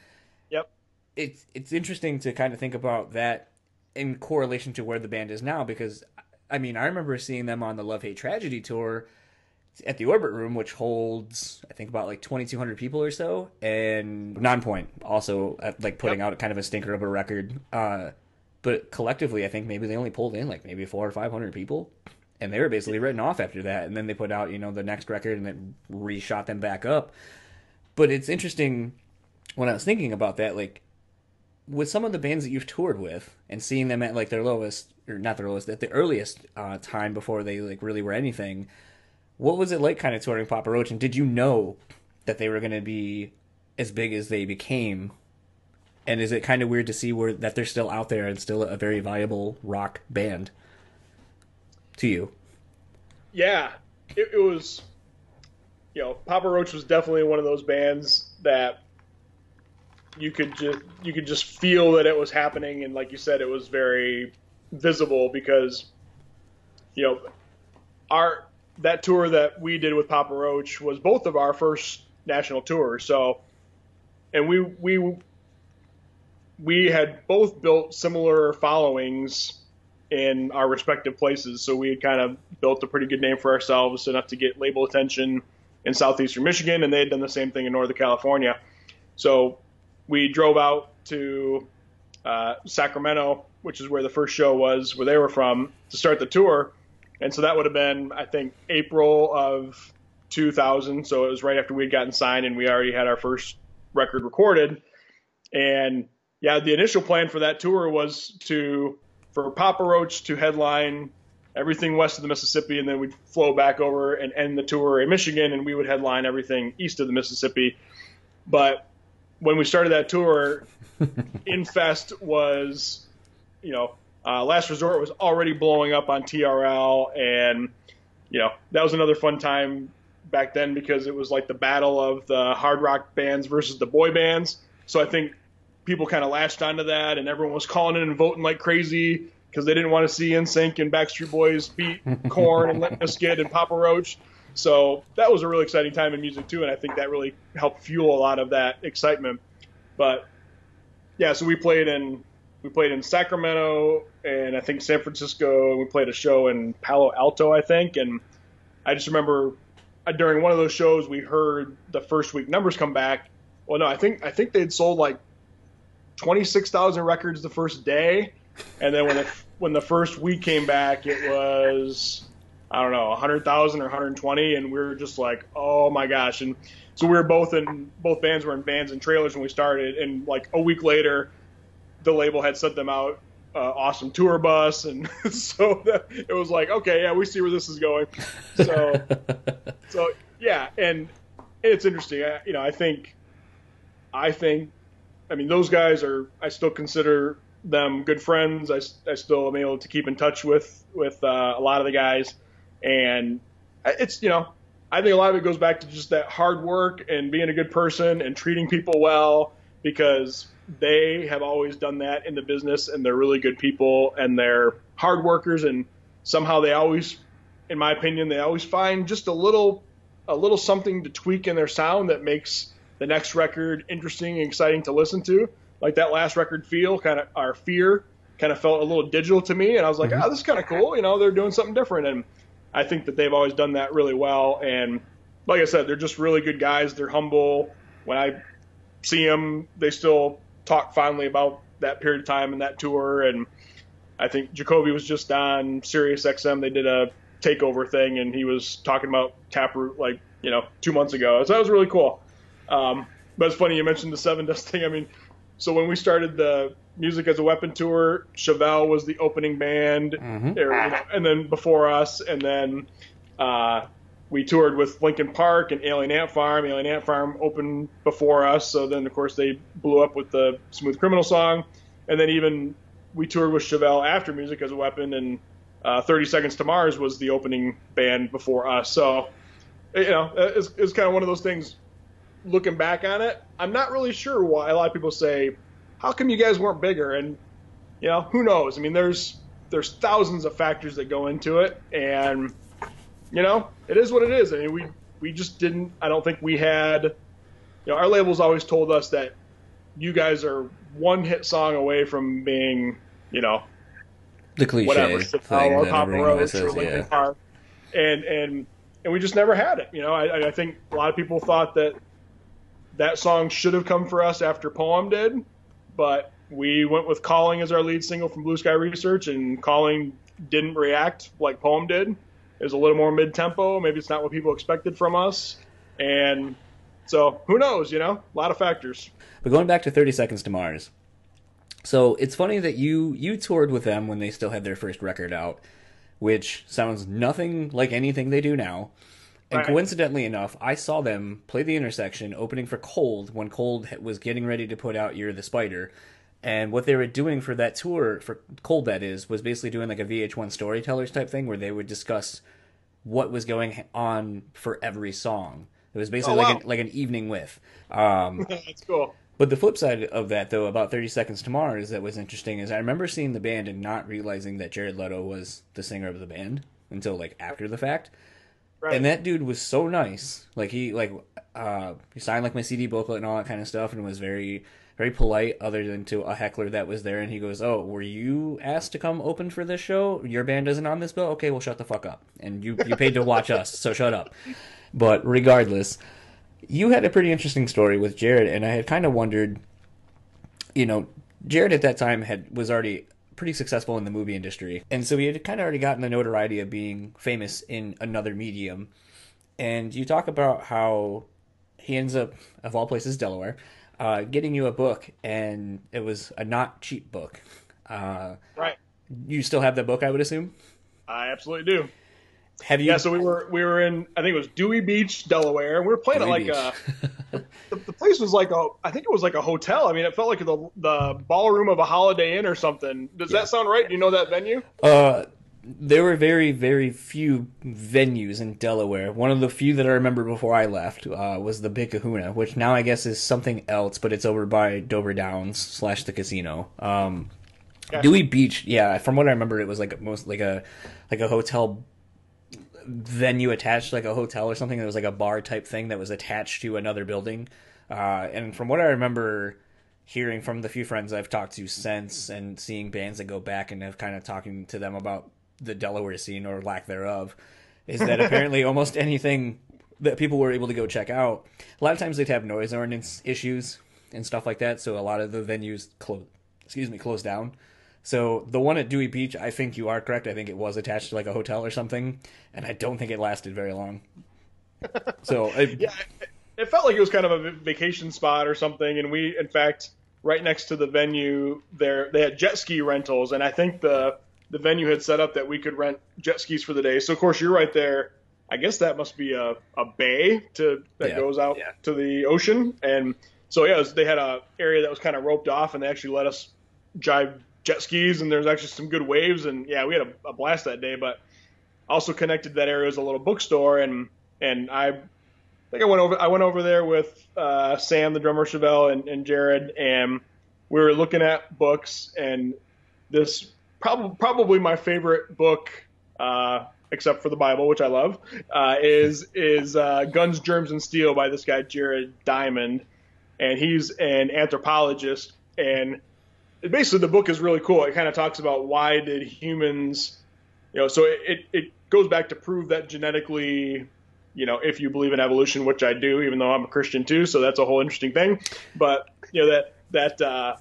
yep. it's it's interesting to kind of think about that in correlation to where the band is now because I mean I remember seeing them on the Love Hate Tragedy tour at the Orbit Room, which holds I think about like 2,200 people or so, and Nonpoint also at, like putting out kind of a stinker of a record. Uh, but collectively, I think maybe they only pulled in like maybe four or 500 people, and they were basically written off after that. And then they put out you know the next record and then reshot them back up. But it's interesting when I was thinking about that, like with some of the bands that you've toured with and seeing them at like their lowest or not their lowest at the earliest uh, time before they like really were anything what was it like kind of touring papa roach and did you know that they were going to be as big as they became and is it kind of weird to see where that they're still out there and still a very viable rock band to you Yeah, it, it was. You know, Papa Roach was definitely one of those bands that you could just you could just feel that it was happening, and like you said, it was very visible because you know our that tour that we did with Papa Roach was both of our first national tours. So, and we we we had both built similar followings in our respective places. So we had kind of built a pretty good name for ourselves, enough to get label attention in southeastern Michigan, and they had done the same thing in Northern California. So we drove out to uh, Sacramento, which is where the first show was, where they were from, to start the tour. And so that would have been, I think, April of 2000. So it was right after we had gotten signed and we already had our first record recorded. And yeah, the initial plan for that tour was to for Papa Roach to headline everything west of the Mississippi, and then we'd flow back over and end the tour in Michigan, and we would headline everything east of the Mississippi. But when we started that tour, Infest was, you know, uh, Last Resort was already blowing up on TRL, and you know that was another fun time back then because it was like the battle of the hard rock bands versus the boy bands. So I think people kind of latched onto that, and everyone was calling in and voting like crazy because they didn't want to see NSYNC and Backstreet Boys beat Korn and Limp Bizkit and Papa Roach. So that was a really exciting time in music too, and I think that really helped fuel a lot of that excitement. But yeah, so we played in we played in Sacramento and I think San Francisco. We played a show in Palo Alto, I think, and I just remember uh, during one of those shows we heard the first week numbers come back. Well, no, I think I think they'd sold like twenty six thousand records the first day, and then when the when the first week came back, it was I don't know, 100,000 or 120, and we were just like, oh my gosh. And so we were both in, both bands were in vans and trailers when we started, and like a week later, the label had sent them out uh, awesome tour bus, and so that, it was like, okay, yeah, we see where this is going. So, so yeah, and it's interesting. I, you know, I think, I think, I mean, those guys are. I still consider them good friends. I, I still am able to keep in touch with with uh, a lot of the guys and it's, you know, I think a lot of it goes back to just that hard work and being a good person and treating people well because they have always done that in the business and they're really good people and they're hard workers and somehow they always in my opinion they always find just a little a little something to tweak in their sound that makes the next record interesting and exciting to listen to like that last record feel kind of our fear kind of felt a little digital to me and i was like mm-hmm. oh this is kind of cool you know they're doing something different and I think that they've always done that really well. And like I said, they're just really good guys. They're humble. When I see them, they still talk fondly about that period of time and that tour. And I think Jacoby was just on Sirius XM. They did a takeover thing, and he was talking about Taproot like you know two months ago. So that was really cool. Um, but it's funny you mentioned the Sevendust thing. I mean, so when we started the Music as a Weapon tour. Chevelle was the opening band, mm-hmm. or, you know, and then before us, and then uh, we toured with Linkin Park and Alien Ant Farm. Alien Ant Farm opened before us, so then of course they blew up with the Smooth Criminal song, and then even we toured with Chevelle after Music as a Weapon, and uh, 30 Seconds to Mars was the opening band before us. So, you know, it's, it's kind of one of those things. Looking back on it, I'm not really sure why a lot of people say how come you guys weren't bigger? And you know, who knows? I mean, there's there's thousands of factors that go into it, and you know, it is what it is. I mean, we we just didn't. I don't think we had. You know, our labels always told us that you guys are one hit song away from being, you know, the cliche whatever, thing or Papa Roach or Linkin yeah. Park, and and and we just never had it. You know, I, I think a lot of people thought that that song should have come for us after Poem did, but we went with Calling as our lead single from Blue Sky Research, and Calling didn't react like Poem did. It was a little more mid tempo. Maybe it's not what people expected from us. And so who knows, you know? A lot of factors. But going back to 30 Seconds to Mars. So it's funny that you you toured with them when they still had their first record out, which sounds nothing like anything they do now. And right. coincidentally enough, I saw them play the intersection opening for Cold when Cold was getting ready to put out Year of the Spider. And what they were doing for that tour, for Cold that is, was basically doing like a VH1 storytellers type thing where they would discuss what was going on for every song. It was basically oh, wow. like, an, like an evening with. Um, That's cool. But the flip side of that, though, about 30 Seconds to Mars that was interesting is I remember seeing the band and not realizing that Jared Leto was the singer of the band until like after the fact. Right. And that dude was so nice. Like he like uh he signed like my CD booklet and all that kind of stuff and was very very polite other than to a heckler that was there and he goes, "Oh, were you asked to come open for this show? Your band isn't on this bill? Okay, well shut the fuck up. And you you paid to watch us, so shut up." But regardless, you had a pretty interesting story with Jared and I had kind of wondered you know, Jared at that time had was already pretty successful in the movie industry. And so he had kind of already gotten the notoriety of being famous in another medium. And you talk about how he ends up, of all places, Delaware, uh, getting you a book, and it was a not cheap book. Uh, right. You still have that book, I would assume? I absolutely do. Have you? Yeah, so we were we were in I think it was Dewey Beach, Delaware, and we were playing Dewey at like Beach. a the, the, place was like a I think it was like a hotel. I mean, it felt like the the ballroom of a Holiday Inn or something. Does yeah. that sound right? Do you know that venue? Uh, there were very, very few venues in Delaware. One of the few that I remember before I left uh, was the Big Kahuna, which now I guess is something else, but it's over by Dover Downs slash the casino. Um, Gotcha. Dewey Beach, yeah. From what I remember, it was like most like a like a hotel venue attached like a hotel or something. It was like a bar type thing that was attached to another building. Uh, and from what I remember hearing from the few friends I've talked to since and seeing bands that go back and have kind of talking to them about the Delaware scene or lack thereof, is that apparently almost anything that people were able to go check out, a lot of times they'd have noise ordinance issues and stuff like that. So a lot of the venues close, excuse me, closed down. So the one at Dewey Beach, I think you are correct. I think it was attached to like a hotel or something, and I don't think it lasted very long. So I, Yeah, it- it felt like it was kind of a vacation spot or something. And we, in fact, right next to the venue, there they had jet ski rentals, and I think the the venue had set up that we could rent jet skis for the day. So of course you're right there. I guess that must be a, a bay to that Yeah. goes out Yeah. to the ocean. And so yeah, was, they had a area that was kind of roped off, and they actually let us drive jet skis, and there's actually some good waves. And yeah, we had a, a blast that day. But also connected that area was a little bookstore, and and I I think I went over. I went over there with uh, Sam, the drummer, Chevelle, and, and Jared, and we were looking at books. And this probably probably my favorite book, uh, except for the Bible, which I love, uh, is is uh, Guns, Germs, and Steel by this guy Jared Diamond, and he's an anthropologist. And basically, the book is really cool. It kind of talks about why did humans, you know, so it, it, it goes back to prove that genetically you know, if you believe in evolution, which I do, even though I'm a Christian too, so that's a whole interesting thing. But you know that that uh,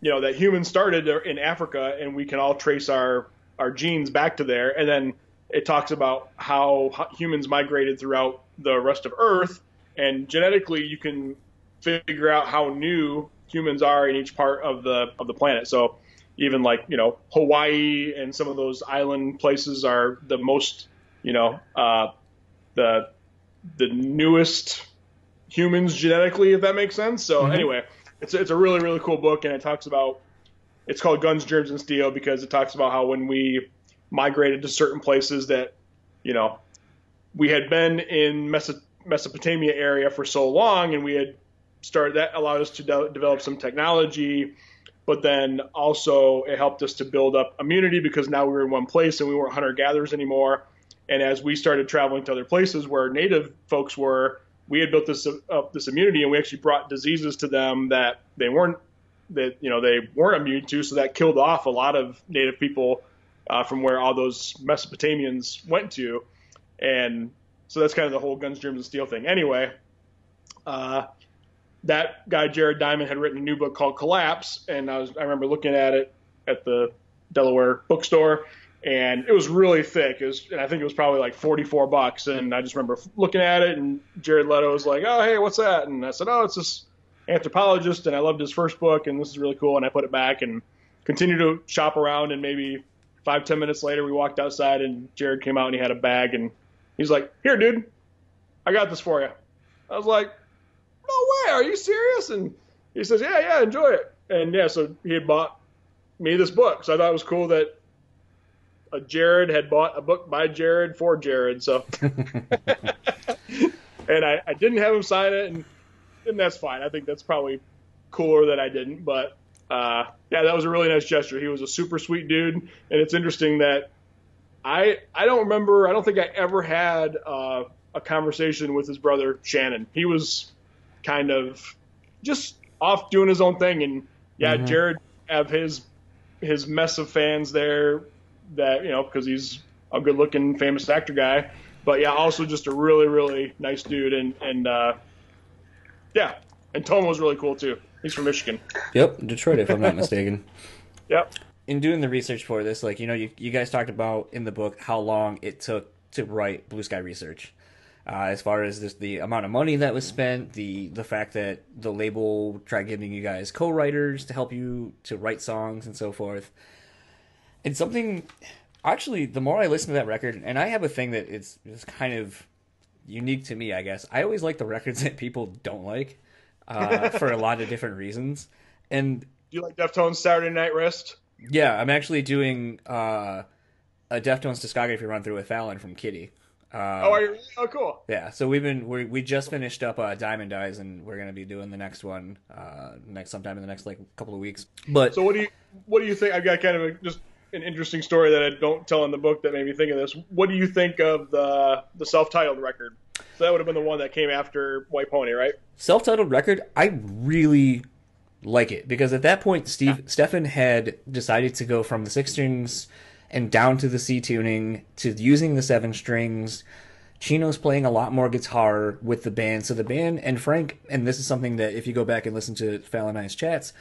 you know that humans started in Africa, and we can all trace our our genes back to there. And then it talks about how, how humans migrated throughout the rest of Earth, and genetically you can figure out how new humans are in each part of the of the planet. So even like you know Hawaii and some of those island places are the most you know uh, the the newest humans genetically, if that makes sense. So anyway, it's it's a really really cool book, and it talks about it's called Guns, Germs, and Steel because it talks about how when we migrated to certain places that you know we had been in Mesopotamia area for so long, and we had started that allowed us to de- develop some technology. But then also it helped us to build up immunity because now we were in one place and we weren't hunter gatherers anymore. And as we started traveling to other places where native folks were, we had built this uh, this immunity, and we actually brought diseases to them that they weren't that you know they weren't immune to. So that killed off a lot of native people uh, from where all those Mesopotamians went to, and so that's kind of the whole guns, germs, and steel thing. Anyway, uh, that guy Jared Diamond had written a new book called Collapse, and I was I remember looking at it at the Delaware bookstore, and it was really thick. It was, and I think it was probably like 44 bucks. And I just remember looking at it, and Jared Leto was like, "Oh, hey, what's that?" And I said, "Oh, it's this anthropologist, and I loved his first book, and this is really cool." And I put it back and continued to shop around. And maybe five, ten minutes later, we walked outside, and Jared came out and he had a bag, and he's like, "Here, dude, I got this for you." I was like, "No way, are you serious?" And he says, "Yeah, yeah, enjoy it." And yeah, so he had bought me this book, so I thought it was cool that Jared had bought a book by Jared for Jared. So, and I, I didn't have him sign it, and and that's fine. I think that's probably cooler that I didn't, but uh, yeah, that was a really nice gesture. He was a super sweet dude, and it's interesting that I I don't remember. I don't think I ever had uh, a conversation with his brother Shannon. He was kind of just off doing his own thing, and yeah, Jared have his his mess of fans there that you know because he's a good looking famous actor guy. But yeah also just a really really nice dude. And and uh yeah and Tom was really cool too. He's from Michigan. Yep, Detroit, if I'm not mistaken. yep. In doing the research for this, like you know, you, you guys talked about in the book how long it took to write Blue Sky Research, uh, as far as this, the amount of money that was spent, the the fact that the label tried giving you guys co-writers to help you to write songs and so forth. And something, actually, the more I listen to that record, and I have a thing that it's it's kind of unique to me, I guess. I always like the records that people don't like, uh, for a lot of different reasons. And do you like Deftones Saturday Night Wrist yeah, I'm actually doing uh, a Deftones discography run through with Fallon from Kitty. Oh, are you? Oh, cool. Yeah, so we've been we we just finished up uh, Diamond Eyes, and we're gonna be doing the next one uh, next sometime in the next like couple of weeks. But So what do you what do you think? I've got kind of a, just an interesting story that I don't tell in the book that made me think of this. What do you think of the the self-titled record? So that would have been the one that came after White Pony, right? self-titled record, I really like it because at that point, Steve Stefan had decided to go from the six strings and down to the C tuning to using the seven strings. Chino's playing a lot more guitar with the band, so the band and Frank, and this is something that if you go back and listen to Fallon I's chats,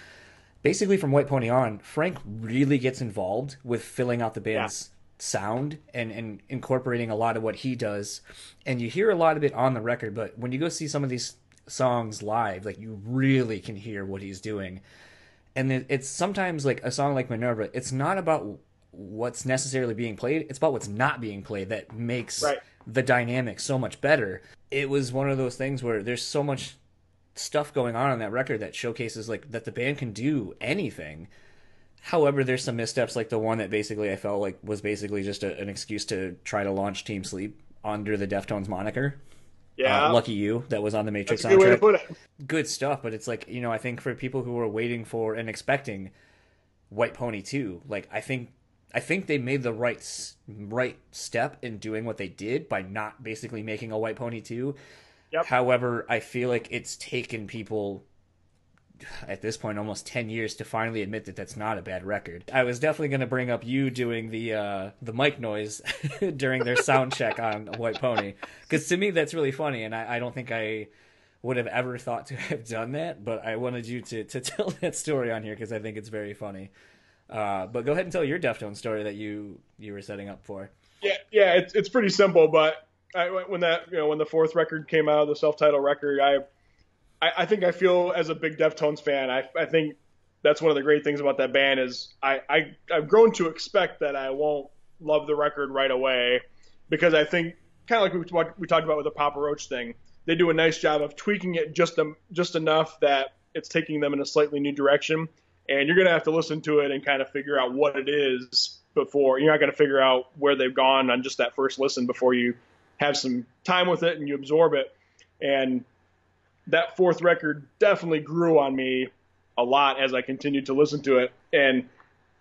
basically from White Pony on, Frank really gets involved with filling out the band's sound and, and incorporating a lot of what he does. And you hear a lot of it on the record, but when you go see some of these songs live, like you really can hear what he's doing. And it's sometimes like a song like Minerva, it's not about what's necessarily being played, it's about what's not being played that makes Right. the dynamic so much better. It was one of those things where there's so much stuff going on on that record that showcases like that the band can do anything. However, there's some missteps like the one that basically I felt like was basically just a, an excuse to try to launch Team Sleep under the Deftones moniker. Yeah, Uh, Lucky You that was on the Matrix that's a good way to put it. Good stuff, but it's like you know I think for people who were waiting for and expecting White Pony 2, like I think I think they made the right right step in doing what they did by not basically making a White Pony 2. Yep. However, I feel like it's taken people at this point almost 10 years to finally admit that that's not a bad record. I was definitely going to bring up you doing the uh the mic noise during their sound check on White Pony cuz to me that's really funny and I, I don't think I would have ever thought to have done that, but I wanted you to to tell that story on here cuz I think it's very funny. Uh, but go ahead and tell your Deftones story that you you were setting up for. Yeah, yeah, it's it's pretty simple, but I, when that you know when the fourth record came out, the self-titled record, I, I I think I feel as a big Deftones fan, I I think that's one of the great things about that band is I, I I've grown to expect that I won't love the record right away because I think kind of like we we talked about with the Papa Roach thing, they do a nice job of tweaking it just um, just enough that it's taking them in a slightly new direction, and you're gonna have to listen to it and kind of figure out what it is before you're not gonna figure out where they've gone on just that first listen before you have some time with it and you absorb it, and that fourth record definitely grew on me a lot as I continued to listen to it, and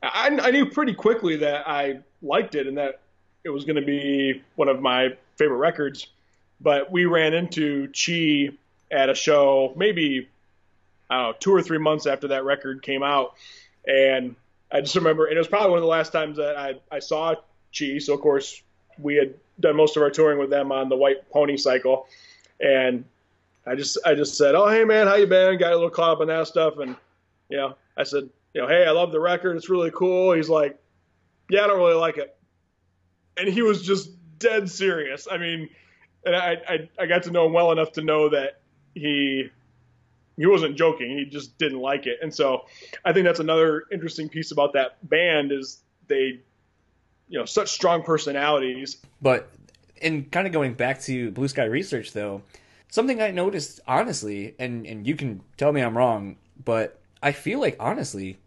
I, I knew pretty quickly that I liked it and that it was going to be one of my favorite records. But we ran into Chi at a show, maybe I don't know, two or three months after that record came out, and I just remember, and it was probably one of the last times that I, I saw Chi. So of course we had done most of our touring with them on the White Pony cycle, and I just I just said, "Oh hey man, how you been?" Got a little caught up on that stuff, and you know I said, "You know, hey, I love the record. It's really cool." He's like, "Yeah, I don't really like it," and he was just dead serious. I mean, and I I, I got to know him well enough to know that he he wasn't joking. He just didn't like it, and so I think that's another interesting piece about that band is they, you know, such strong personalities. But in kind of going back to Blue Sky Research, though, something I noticed honestly, and and you can tell me I'm wrong, but I feel like honestly,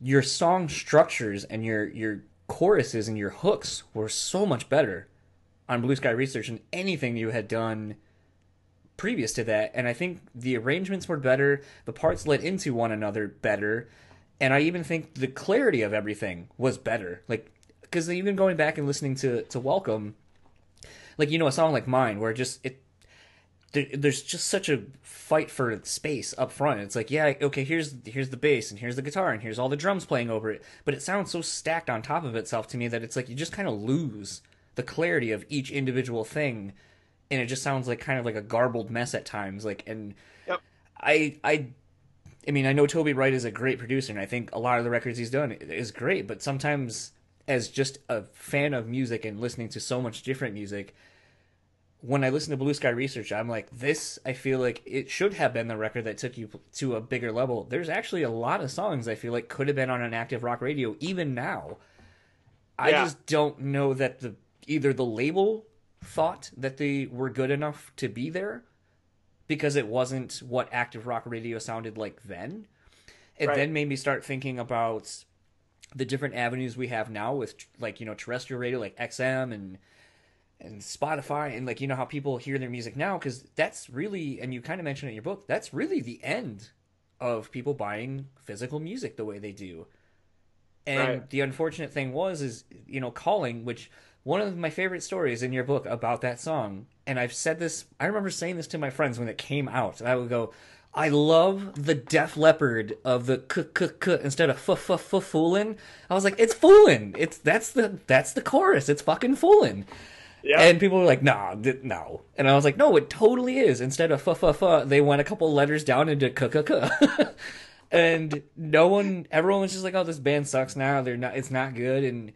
your song structures and your your choruses and your hooks were so much better on Blue Sky Research than anything you had done previous to that. And I think the arrangements were better, the parts led into one another better, and I even think the clarity of everything was better. Like, because even going back and listening to to Welcome, like you know a song like mine where just it there's just such a fight for space up front. It's like, yeah, okay, here's here's the bass and here's the guitar and here's all the drums playing over it, but it sounds so stacked on top of itself to me that it's like you just kind of lose the clarity of each individual thing, and it just sounds like kind of like a garbled mess at times. Like, and Yep. I I I mean, I know Toby Wright is a great producer, and I think a lot of the records he's done is great. But sometimes, as just a fan of music and listening to so much different music, when I listen to Blue Sky Research, I'm like, this. I feel like it should have been the record that took you to a bigger level. There's actually a lot of songs I feel like could have been on an active rock radio even now. I just don't know that the either the label thought that they were good enough to be there because it wasn't what active rock radio sounded like then. It Right. then made me start thinking about the different avenues we have now with like you know terrestrial radio like XM and and Spotify and like you know how people hear their music now because that's really and you kind of mentioned in your book that's really the end of people buying physical music the way they do. And Right. the unfortunate thing was is you know calling which one of my favorite stories in your book about that song and I've said this I remember saying this to my friends when it came out. I would go I love the Def Leppard of the k k k instead of f f f foolin. I was like, it's foolin. It's that's the that's the chorus. It's fucking foolin. Yeah. And people were like, nah, th- no. And I was like, no, it totally is. Instead of f f f, they went a couple letters down into k k k. and no one, everyone was just like, oh, this band sucks now. They're not, it's not good. And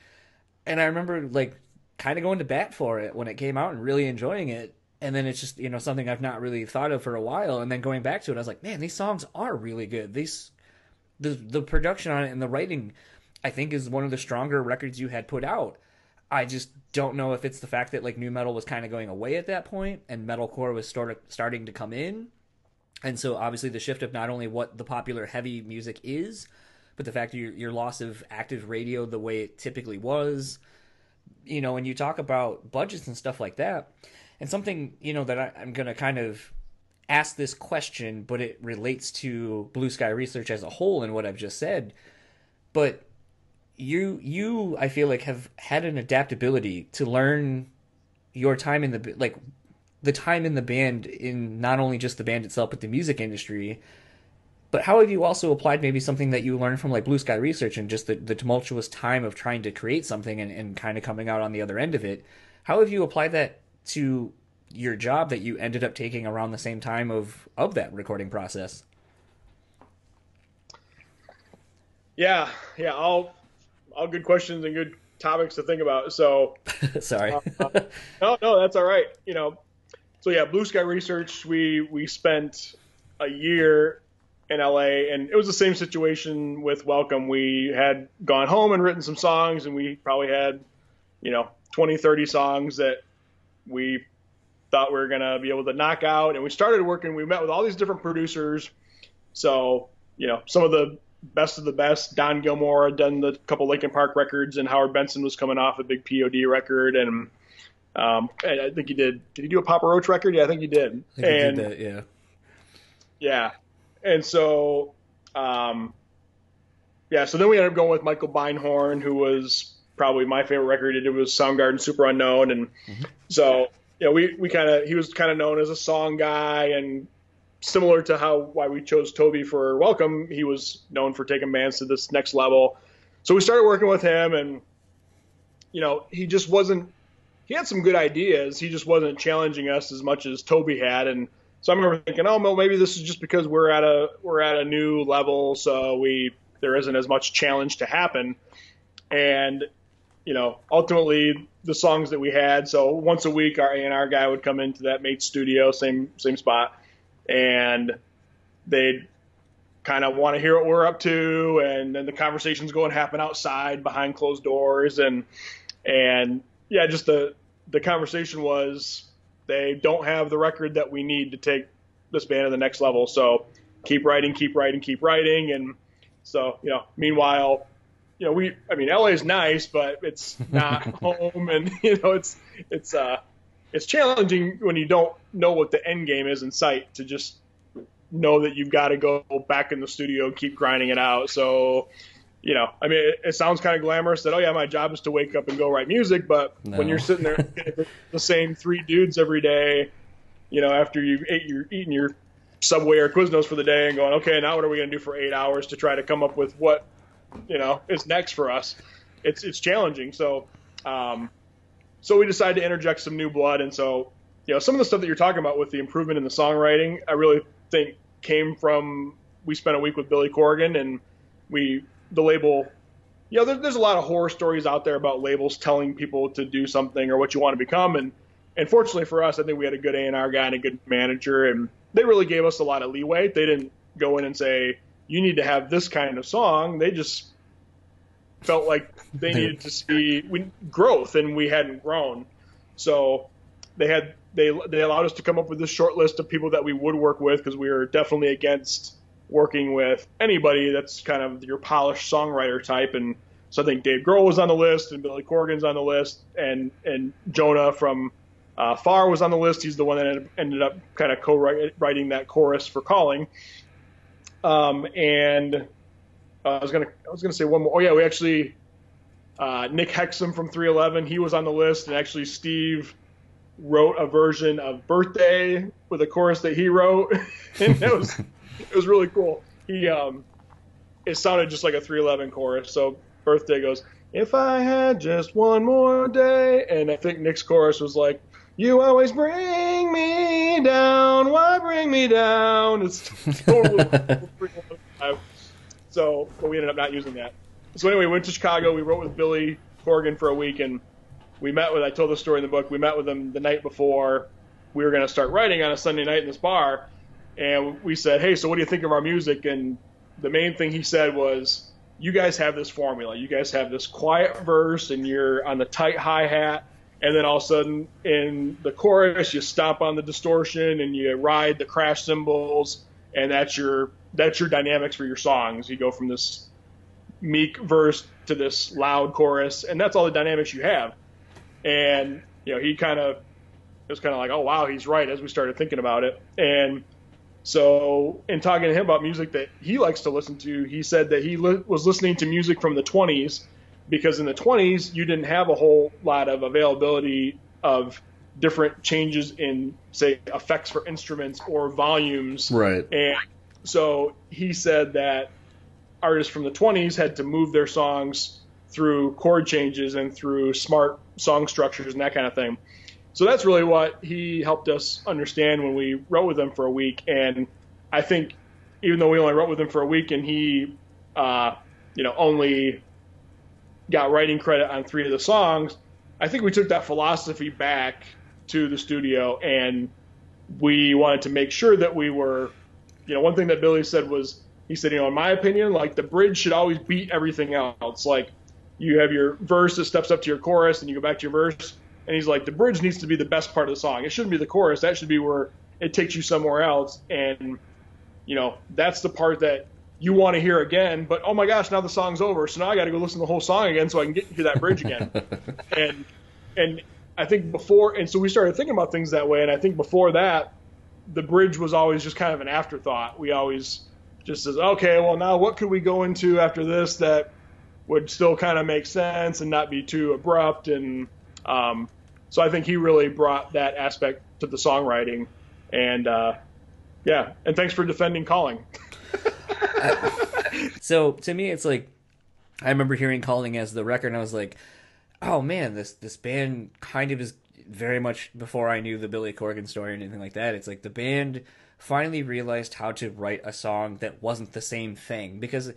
and I remember like kind of going to bat for it when it came out and really enjoying it. And then it's just you know something I've not really thought of for a while. And then going back to it, I was like, man, these songs are really good. These the the production on it and the writing, I think, is one of the stronger records you had put out. I just don't know if it's the fact that like nu metal was kind of going away at that point and metalcore was sort of starting to come in. And so obviously the shift of not only what the popular heavy music is, but the fact that your, your loss of active radio the way it typically was, you know, when you talk about budgets and stuff like that, and something, you know, that I, I'm going to kind of ask this question, but it relates to Blue Sky Research as a whole and what I've just said. But you, you, I feel like have had an adaptability to learn your time in the like the time in the band in not only just the band itself but the music industry but how have you also applied maybe something that you learned from like blue sky research and just the, the tumultuous time of trying to create something and, and kind of coming out on the other end of it how have you applied that to your job that you ended up taking around the same time of of that recording process yeah, yeah, all all good questions and good topics to think about. So sorry uh, no, no, that's all right. You know, so yeah, Blue Sky Research. We we spent a year in LA, and it was the same situation with Welcome. We had gone home and written some songs, and we probably had, you know, 20, 30 songs that we thought we were gonna be able to knock out. And we started working. We met with all these different producers. So you know, some of the best of the best. Don Gilmore had done the couple Linkin Park records, and Howard Benson was coming off a big POD record, and um, I think he did. Did he do a Papa Roach record? Yeah, I think he did. I think and did that, yeah yeah, and so um, yeah, so then we ended up going with Michael Beinhorn, who was probably my favorite record he did was Soundgarden Superunknown, and so you know we we kind of he was kind of known as a song guy and similar to how why we chose Toby for Welcome, he was known for taking bands to this next level. So we started working with him, and you know he just wasn't. He had some good ideas. He just wasn't challenging us as much as Toby had, and so I remember thinking, oh, well, maybe this is just because we're at a we're at a new level, so we there isn't as much challenge to happen. And you know, ultimately the songs that we had. So once a week, our A and R guy would come into that mate studio, same same spot, and they'd kind of want to hear what we're up to, and then the conversations go and happen outside behind closed doors, and and yeah, just the the conversation was they don't have the record that we need to take this band to the next level, so keep writing, keep writing, keep writing, and so you know, meanwhile you know, we, I mean, LA is nice, but it's not home, and you know, it's it's uh, it's challenging when you don't know what the end game is in sight to just know that you've got to go back in the studio and keep grinding it out. So, you know, I mean, it, it sounds kind of glamorous that oh yeah, my job is to wake up and go write music, but No. when you're sitting there with the same three dudes every day, you know, after you've ate your eaten your Subway or Quiznos for the day and going, okay, now what are we going to do for eight hours to try to come up with what you know is next for us. It's it's challenging. So um, so we decided to interject some new blood, and so you know some of the stuff that you're talking about with the improvement in the songwriting, I really think came from we spent a week with Billy Corgan, and we the label. You know, there, there's a lot of horror stories out there about labels telling people to do something or what you want to become, and and fortunately for us, I think we had a good A&R guy and a good manager, and they really gave us a lot of leeway. They didn't go in and say, you need to have this kind of song. They just felt like they needed to see we, growth, and we hadn't grown. So they had they they allowed us to come up with this short list of people that we would work with because we were definitely against working with anybody that's kind of your polished songwriter type. And So I think Dave Grohl was on the list, and Billy Corgan's on the list, and and Jonah from uh, Far was on the list. He's the one that ended, up kind of co-writing that chorus for Calling. Um, and uh, I was gonna I was gonna say one more. Oh yeah, we actually uh, Nick Hexum from 311. He was on the list, and actually Steve wrote a version of Birthday with a chorus that he wrote, and it was it was really cool. He um, it sounded just like a 311 chorus. So Birthday goes, "If I had just one more day," and I think Nick's chorus was like, "You always bring me down, why bring me down?" It's totally. so, but we ended up not using that. So anyway, we went to Chicago. We wrote with Billy Corgan for a week, and we met with. I told the story in the book. We met with him the night before we were going to start writing on a Sunday night in this bar, and we said, "Hey, so what do you think of our music?" And the main thing he said was, "You guys have this formula. You guys have this quiet verse, and you're on the tight hi hat." And then all of a sudden, in the chorus, you stomp on the distortion and you ride the crash cymbals, and that's your that's your dynamics for your songs. You go from this meek verse to this loud chorus, and that's all the dynamics you have. And you know, he kind of it was kind of like, oh wow, he's right. As we started thinking about it, and so in talking to him about music that he likes to listen to, he said that he li- was listening to music from the 20s because in the 20s you didn't have a whole lot of availability of different changes in say effects for instruments or volumes. Right. And so he said that artists from the 20s had to move their songs through chord changes and through smart song structures and that kind of thing. So that's really what he helped us understand when we wrote with him for a week. And I think even though we only wrote with him for a week and he, uh, you know, only got writing credit on three of the songs, I think we took that philosophy back to the studio and we wanted to make sure that we were, you know, one thing that Billy said was he said, you know, in my opinion, like the bridge should always beat everything else. Like you have your verse that steps up to your chorus, and you go back to your verse. And he's like, the bridge needs to be the best part of the song. It shouldn't be the chorus. That should be where it takes you somewhere else. And you know, that's the part that you want to hear again. But oh my gosh, now the song's over, so now I got to go listen to the whole song again so I can get to that bridge again. and and I think before, and so we started thinking about things that way. And I think before that, the bridge was always just kind of an afterthought. We always just says, okay, well, now what could we go into after this that would still kind of make sense and not be too abrupt? And um, so I think he really brought that aspect to the songwriting. And uh, yeah, and thanks for defending calling. so to me, it's like I remember hearing calling as the record, and I was like, oh man, this this band kind of is very much before I knew the Billy Corgan story or anything like that. It's like the band finally realized how to write a song that wasn't the same thing because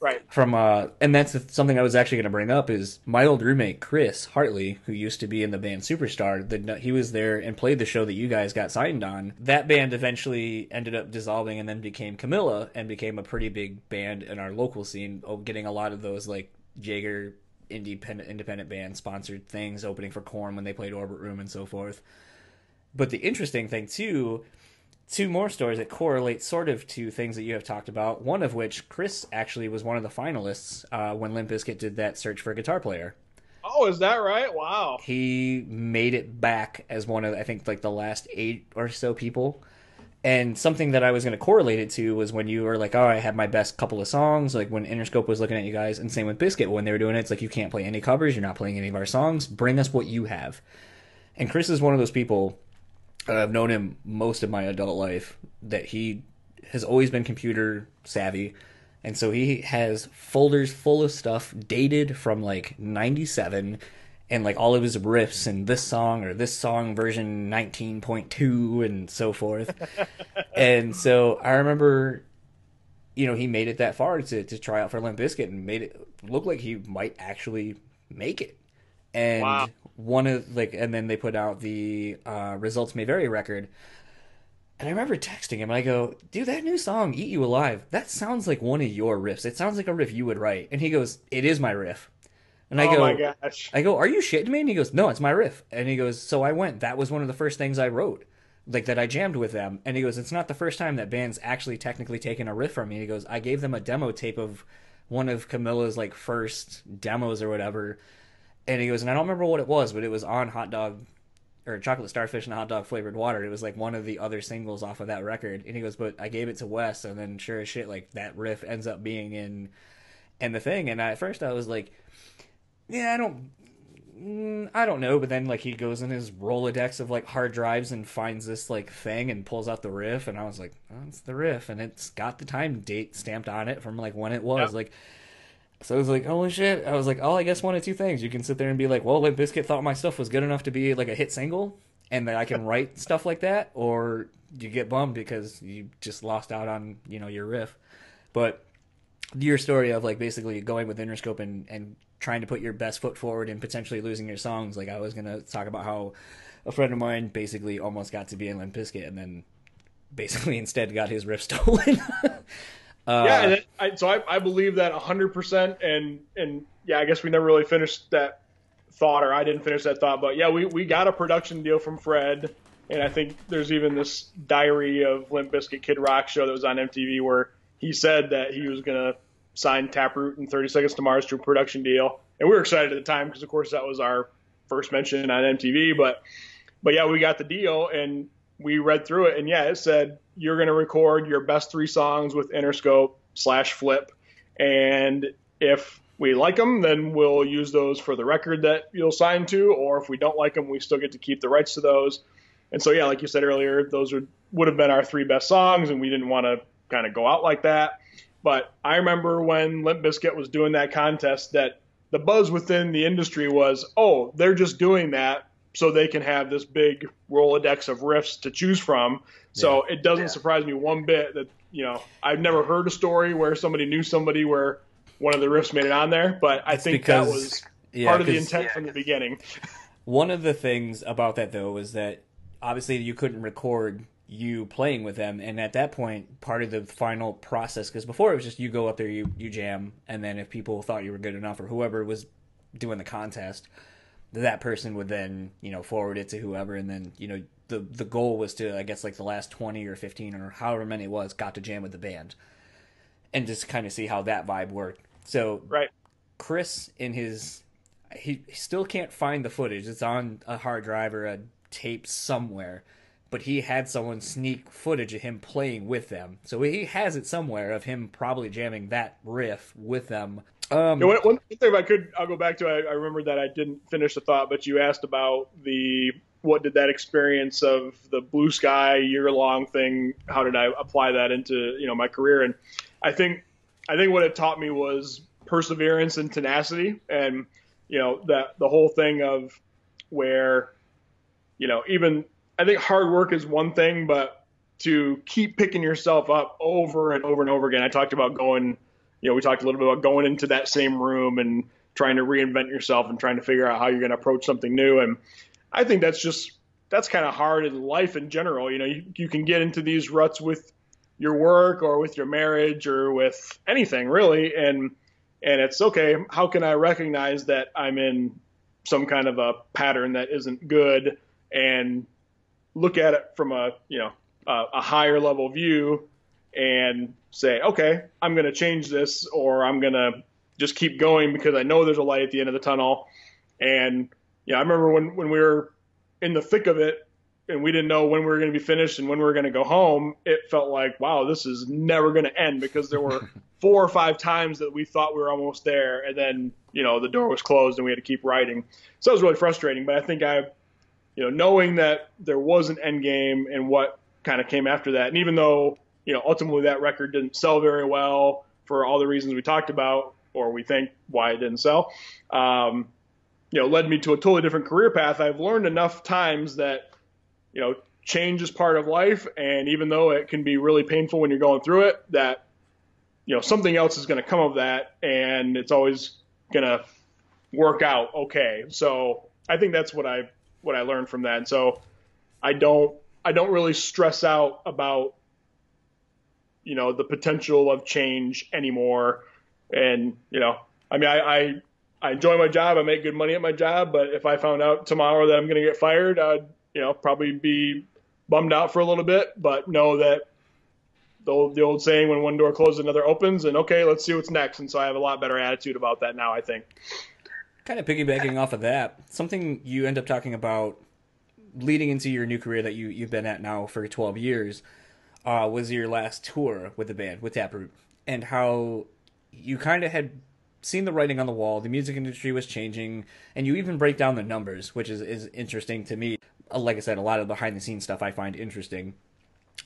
right. From uh and that's something i was actually going to bring up is my old roommate chris hartley who used to be in the band superstar the, he was there and played the show that you guys got signed on. That band eventually ended up dissolving and then became camilla and became a pretty big band in our local scene oh, getting a lot of those like jaeger independent independent band sponsored things opening for Korn when they played orbit room and so forth. But the interesting thing too two more stories that correlate sort of to things that you have talked about. One of which, Chris actually was one of the finalists uh, when Limp Bizkit did that search for a guitar player. Oh, is that right? Wow. He made it back as one of, I think, like the last eight or so people. And something that I was going to correlate it to was when you were like, oh, I had my best couple of songs, like when Interscope was looking at you guys, and same with Bizkit when they were doing it. It's like, you can't play any covers, you're not playing any of our songs, bring us what you have. And Chris is one of those people Uh, I've known him most of my adult life that he has always been computer savvy. And so he has folders full of stuff dated from like 97 and like all of his riffs and this song or this song version 19.2 and so forth. and so I remember, you know, he made it that far to, to try out for Limp Bizkit and made it look like he might actually make it. And wow one of like and then they put out the uh, results may vary record and i remember texting him i go dude that new song eat you alive that sounds like one of your riffs it sounds like a riff you would write and he goes it is my riff and I oh go, my gosh. I go, are you shitting me? And he goes, no, it's my riff. And he goes, so I went. That was one of the first things I wrote, like that I jammed with them. And he goes, it's not the first time that band's actually technically taken a riff from me. And He goes, I gave them a demo tape of one of Camilla's like first demos or whatever, and he goes, and I don't remember what it was, but it was on Hot Dog or Chocolate Starfish and Hot Dog Flavored Water. It was like one of the other singles off of that record, and he goes, but I gave it to Wes, and then sure as shit, like that riff ends up being in, and the thing, and at first I was like, yeah, I don't mm, I don't know, but then like he goes in his Rolodex of like hard drives and finds this like thing and pulls out the riff, and I was like, oh, it's the riff, and it's got the time date stamped on it from like when it was. Like, so I was like, holy shit! I was like, oh, I guess one of two things. You can sit there and be like, well, Limp Bizkit thought my stuff was good enough to be like a hit single, and that I can write stuff like that, or you get bummed because you just lost out on you know your riff. But your story of like basically going with Interscope and and trying to put your best foot forward and potentially losing your songs. Like I was gonna talk about how a friend of mine basically almost got to be in Limp Bizkit and then basically instead got his riff stolen. uh, yeah, I, so I, I believe that 100%. And and yeah, I guess we never really finished that thought, or I didn't finish that thought. But yeah, we we got a production deal from Fred, and I think there's even this Diary of Limp Bizkit Kid Rock show that was on MTV where he said that he was gonna sign Taproot and 30 Seconds to Mars to a production deal, and we were excited at the time because, of course, that was our first mention on MTV. But, but yeah, we got the deal and we read through it, and yeah, it said you're going to record your best three songs with Interscope slash Flip, and if we like them, then we'll use those for the record that you'll sign to, or if we don't like them, we still get to keep the rights to those. And so, yeah, like you said earlier, those would would have been our three best songs, and we didn't want to kind of go out like that. But I remember when Limp Bizkit was doing that contest that the buzz within the industry was, oh, they're just doing that so they can have this big Rolodex of riffs to choose from. So yeah. it doesn't yeah. surprise me one bit that, you know, I've never heard a story where somebody knew somebody where one of the riffs made it on there, but I it's think because, that was yeah, part of the intent from the beginning. One of the things about that though was that obviously you couldn't record you playing with them and at that point part of the final process because before it was just you go up there you you jam and then if people thought you were good enough or whoever was doing the contest that person would then you know forward it to whoever and then you know the the goal was to i guess like the last 20 or 15 or however many it was got to jam with the band and just kind of see how that vibe worked so right chris in his he still can't find the footage it's on a hard drive or a tape somewhere but he had someone sneak footage of him playing with them. So he has it somewhere of him probably jamming that riff with them. Um, yeah, one, one, thing if I could, I'll go back to. I, I remember that I didn't finish the thought, but you asked about the what did that experience of the blue sky year long thing? How did I apply that into you know my career? And I think I think what it taught me was perseverance and tenacity, and you know that the whole thing of where you know even I think hard work is one thing, but to keep picking yourself up over and over and over again. I talked about going, you know, we talked a little bit about going into that same room and trying to reinvent yourself and trying to figure out how you're going to approach something new. And I think that's just that's kind of hard in life in general. You know, you, you can get into these ruts with your work or with your marriage or with anything really, and and it's okay. How can I recognize that I'm in some kind of a pattern that isn't good and look at it from a you know a, a higher level view and say, okay, I'm going to change this, or I'm going to just keep going because I know there's a light at the end of the tunnel. And yeah, I remember when when we were in the thick of it and we didn't know when we were going to be finished and when we were going to go home, it felt like, wow, this is never going to end because there were four or five times that we thought we were almost there, and then you know the door was closed and we had to keep writing. So it was really frustrating. But I think I you know, knowing that there was an end game and what kind of came after that. And even though, you know, ultimately that record didn't sell very well for all the reasons we talked about, or we think why it didn't sell, um, you know, led me to a totally different career path. I've learned enough times that, you know, change is part of life. And even though it can be really painful when you're going through it, that, you know, something else is going to come of that. And it's always going to work out okay. So I think that's what I've what I learned from that. And so I don't I don't really stress out about you know the potential of change anymore. And you know, I mean, I, I I enjoy my job. I make good money at my job. But if I found out tomorrow that I'm going to get fired, I'd you know probably be bummed out for a little bit. But know that the old, the old saying, when one door closes, another opens, and okay, let's see what's next. And so I have a lot better attitude about that now. I think. Kind of piggybacking off of that, something you end up talking about leading into your new career that you you've been at now for 12 years uh, was your last tour with the band with Taproot, and how you kind of had seen the writing on the wall. The music industry was changing, and you even break down the numbers, which is is interesting to me. Uh, like I said, a lot of behind the scenes stuff I find interesting.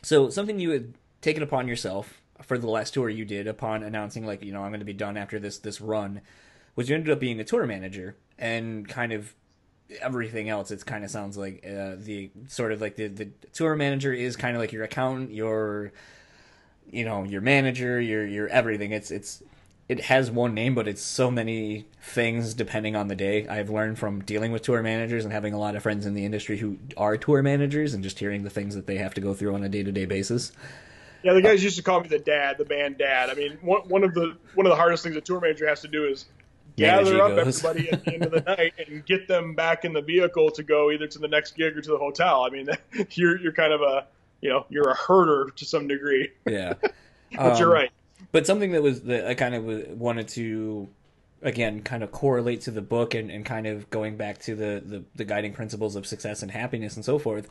So something you had taken upon yourself for the last tour you did upon announcing like you know I'm going to be done after this this run was you ended up being a tour manager and kind of everything else it kind of sounds like uh, the sort of like the, the tour manager is kind of like your accountant your you know your manager your your everything. It's it's it has one name but it's so many things depending on the day. I've learned from dealing with tour managers and having a lot of friends in the industry who are tour managers and just hearing the things that they have to go through on a day-to-day basis. Yeah the guys used to call me the dad the band dad. I mean one, one of the one of the hardest things a tour manager has to do is gather up everybody at the end of the night and get them back in the vehicle to go either to the next gig or to the hotel. I mean, you're you're kind of a you know you're a herder to some degree. Yeah, but um, you're right. But something that was that I kind of wanted to again kind of correlate to the book and, and kind of going back to the, the the guiding principles of success and happiness and so forth.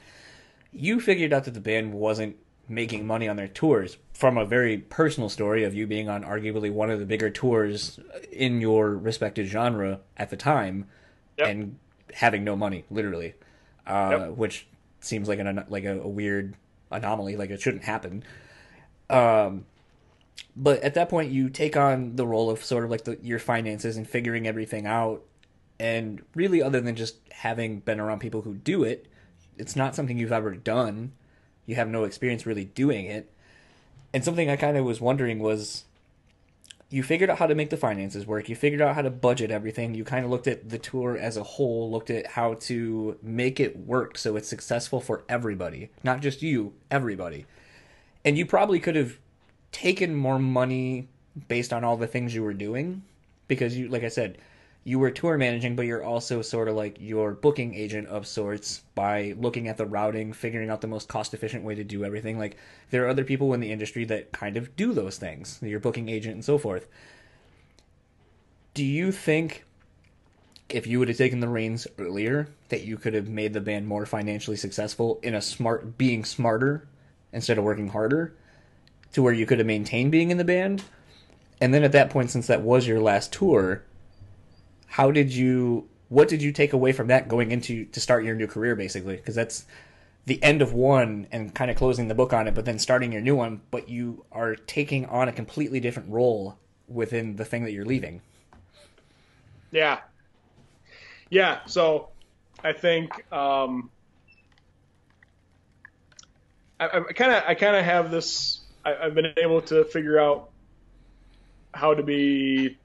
You figured out that the band wasn't making money on their tours from a very personal story of you being on arguably one of the bigger tours in your respected genre at the time yep. and having no money literally uh, yep. which seems like an like a, a, weird anomaly like it shouldn't happen um, but at that point you take on the role of sort of like the, your finances and figuring everything out and really other than just having been around people who do it it's not something you've ever done you have no experience really doing it. And something I kind of was wondering was you figured out how to make the finances work, you figured out how to budget everything, you kind of looked at the tour as a whole, looked at how to make it work so it's successful for everybody, not just you, everybody. And you probably could have taken more money based on all the things you were doing because you like I said, you were tour managing, but you're also sort of like your booking agent of sorts by looking at the routing, figuring out the most cost efficient way to do everything. Like there are other people in the industry that kind of do those things, your booking agent and so forth. Do you think if you would have taken the reins earlier that you could have made the band more financially successful in a smart being smarter instead of working harder to where you could have maintained being in the band? And then at that point since that was your last tour, how did you what did you take away from that going into to start your new career basically? Because that's the end of one and kind of closing the book on it but then starting your new one but you are taking on a completely different role within the thing that you're leaving. Yeah. Yeah so i think um i kind of i kind of have this I, i've been able to figure out how to be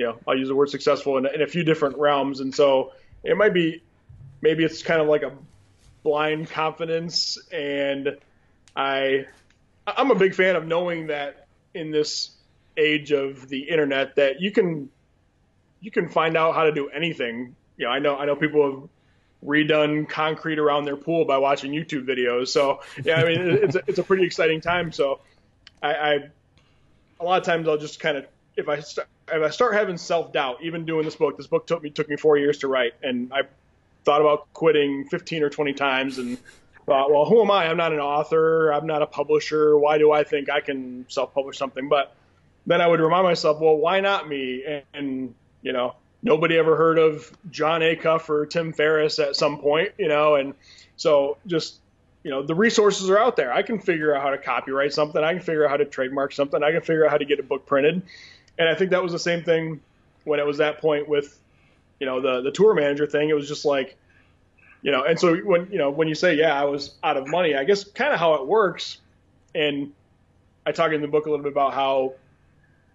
you know, I'll use the word successful in, in a few different realms. And so it might be, maybe it's kind of like a blind confidence. And I, I'm a big fan of knowing that in this age of the internet that you can, you can find out how to do anything. You know, I know, I know people have redone concrete around their pool by watching YouTube videos. So yeah, I mean, it's a, it's a pretty exciting time. So I, I, a lot of times I'll just kind of, if I start, if I start having self doubt, even doing this book, this book took me took me four years to write, and I thought about quitting 15 or 20 times, and thought, well, who am I? I'm not an author. I'm not a publisher. Why do I think I can self publish something? But then I would remind myself, well, why not me? And, and you know, nobody ever heard of Jon Acuff or Tim Ferriss at some point, you know, and so just you know the resources are out there. I can figure out how to copyright something. I can figure out how to trademark something. I can figure out how to get a book printed. And I think that was the same thing when it was that point with, you know, the the tour manager thing. It was just like, you know, and so when you know when you say yeah, I was out of money, I guess kind of how it works. And I talk in the book a little bit about how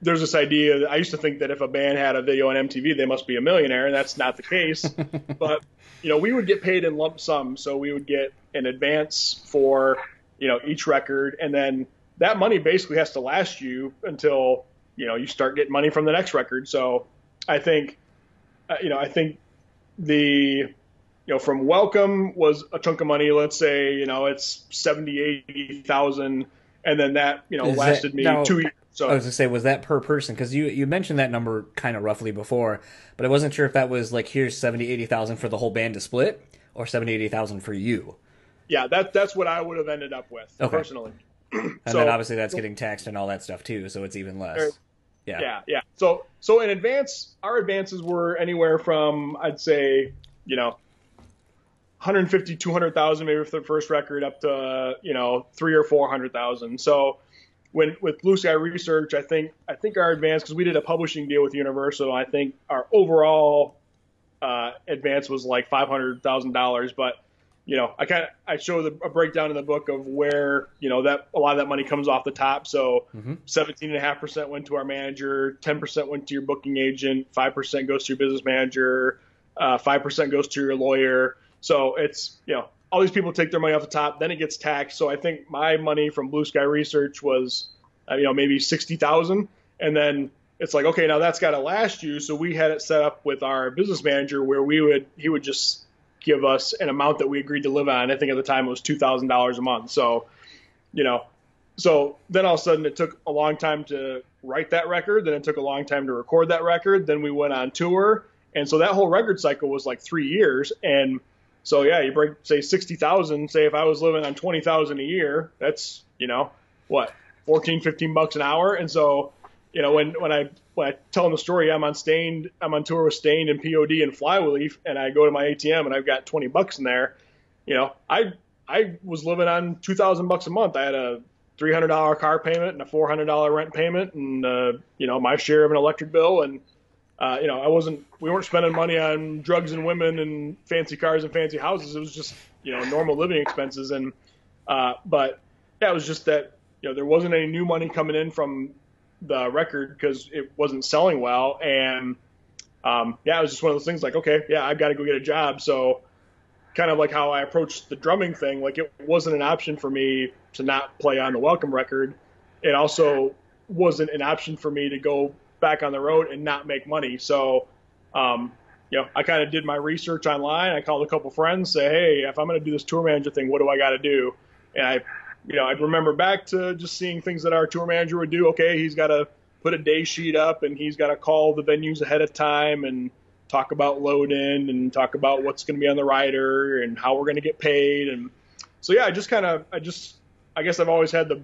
there's this idea that I used to think that if a band had a video on MTV, they must be a millionaire, and that's not the case. but you know, we would get paid in lump sum, so we would get an advance for you know each record, and then that money basically has to last you until you know you start getting money from the next record. So I think uh, you know I think the you know from Welcome was a chunk of money. Let's say you know it's seventy eighty thousand, and then that you know Is lasted that- me now- two years. So I was gonna say, was that per person? Because you you mentioned that number kind of roughly before, but I wasn't sure if that was like here's 70, 80,000 for the whole band to split, or 70, 80,000 for you. yeah, that that's what I would have ended up with Okay. personally. And So- then obviously that's getting taxed and all that stuff too, so it's even less. Yeah. Yeah, yeah. So so in advance, our advances were anywhere from I'd say you know 150, 200,000 maybe for the first record up to you know three or four hundred thousand. So when with Blue Sky Research, I think I think our advance because we did a publishing deal with Universal. I think our overall uh, advance was like five hundred thousand dollars, but you know, I kind of I show the, a breakdown in the book of where you know that a lot of that money comes off the top. So seventeen and a half percent went to our manager, ten percent went to your booking agent, five percent goes to your business manager, uh, five percent goes to your lawyer. So it's you know all these people take their money off the top, then it gets taxed. So I think my money from Blue Sky Research was uh, you know maybe sixty thousand, and then it's like okay now that's got to last you. So we had it set up with our business manager where we would he would just give us an amount that we agreed to live on. I think at the time it was two thousand dollars a month. So, you know, so then all of a sudden it took a long time to write that record. Then it took a long time to record that record. Then we went on tour, and so that whole record cycle was like three years. And so yeah, you break say sixty thousand. Say if I was living on twenty thousand a year, that's you know what 14, 15 bucks an hour. And so you know when when I when I tell them the story, I'm on Staind, I'm on tour with Staind and POD and Flyleaf, and I go to my ATM and I've got 20 bucks in there. You know, I I was living on 2,000 bucks a month. I had a $300 car payment and a $400 rent payment, and uh, you know my share of an electric bill, and uh, you know I wasn't we weren't spending money on drugs and women and fancy cars and fancy houses. It was just you know normal living expenses, and uh, but yeah, it was just that you know there wasn't any new money coming in from the record because it wasn't selling well. And um, yeah, it was just one of those things like, okay, yeah, I've got to go get a job. So kind of like how I approached the drumming thing, like it wasn't an option for me to not play on the Welcome record. It also wasn't an option for me to go back on the road and not make money. So, um, you know, I kind of did my research online. I called a couple friends, say, hey, if I'm going to do this tour manager thing, what do I got to do? And I you know, I'd remember back to just seeing things that our tour manager would do. Okay, he's got to put a day sheet up and he's got to call the venues ahead of time and talk about load in and talk about what's going to be on the rider and how we're going to get paid. And so, yeah, I just kind of, I just, I guess I've always had the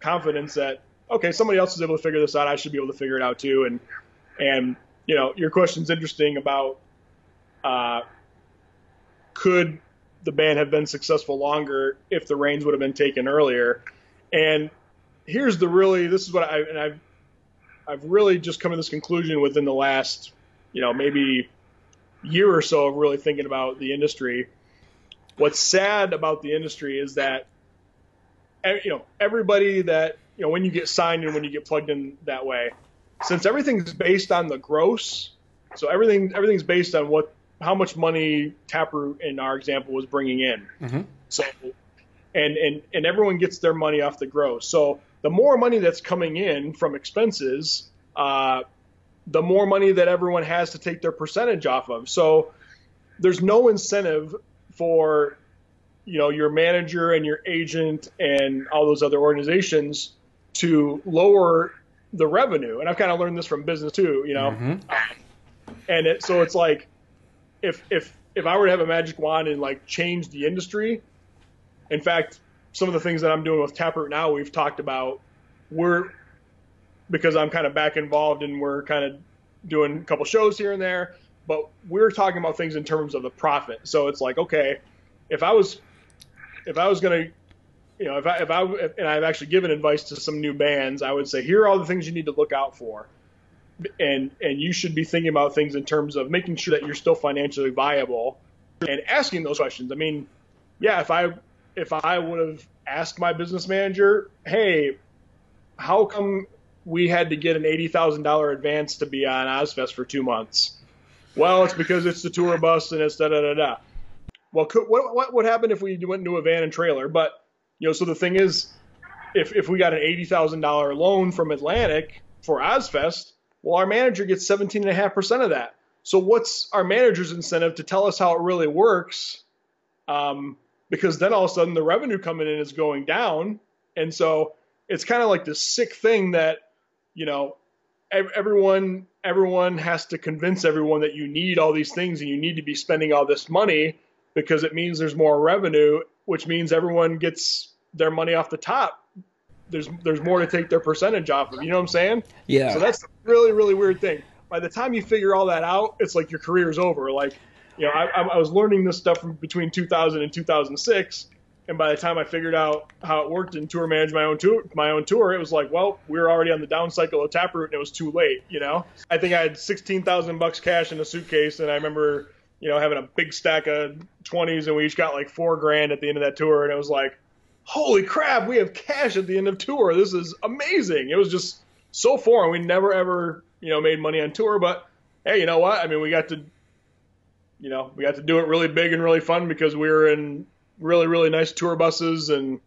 confidence that, okay, somebody else is able to figure this out. I should be able to figure it out too. And, and, you know, your question's interesting about, uh, could the band have been successful longer if the reins would have been taken earlier. And here's the really this is what I and I've I've really just come to this conclusion within the last, you know, maybe year or so of really thinking about the industry. What's sad about the industry is that you know, everybody that, you know, when you get signed and when you get plugged in that way, since everything's based on the gross, so everything everything's based on what how much money Taproot in our example was bringing in. Mhm. So, and and and everyone gets their money off the gross. So the more money that's coming in from expenses, uh, the more money that everyone has to take their percentage off of. So there's no incentive for you know your manager and your agent and all those other organizations to lower the revenue. And I've kind of learned this from business too. You know, Mhm. and it, so it's like if if if I were to have a magic wand and like change the industry, in fact, some of the things that I'm doing with Taproot now, we've talked about, we're because I'm kind of back involved and we're kind of doing a couple shows here and there, but we're talking about things in terms of the profit. So it's like, okay, if I was if I was gonna you know, if I, if I, and I've actually given advice to some new bands, I would say, here are all the things you need to look out for. And, and you should be thinking about things in terms of making sure that you're still financially viable and asking those questions. I mean, yeah, if I, if I would have asked my business manager, Hey, how come we had to get an $80,000 advance to be on Ozzfest for two months? Well, it's because it's the tour bus and it's da da da da. Well, could, what, what would happen if we went into a van and trailer? But you know, so the thing is, if if we got an eighty thousand dollar loan from Atlantic for Ozzfest, well, our manager gets seventeen and a half percent of that. So what's our manager's incentive to tell us how it really works? Um, because then all of a sudden the revenue coming in is going down, and so it's kind of like this sick thing that you know everyone everyone has to convince everyone that you need all these things and you need to be spending all this money because it means there's more revenue, which means everyone gets their money off the top. There's there's more to take their percentage off of. You know what I'm saying? Yeah. So that's a really really weird thing. By the time you figure all that out, it's like your career's over. Like, you know, I, I was learning this stuff from between 2000 and 2006, and by the time I figured out how it worked and tour manage my own tour, my own tour, it was like, well, we were already on the down cycle of Taproot, and it was too late. You know, I think I had 16,000 bucks cash in a suitcase, and I remember, you know, having a big stack of 20s, and we each got like four grand at the end of that tour, and it was like, holy crap, we have cash at the end of tour. This is amazing. It was just so foreign. We never ever, you know, made money on tour, but hey, you know what? I mean, we got to, you know, we got to do it really big and really fun because we were in really really nice tour buses and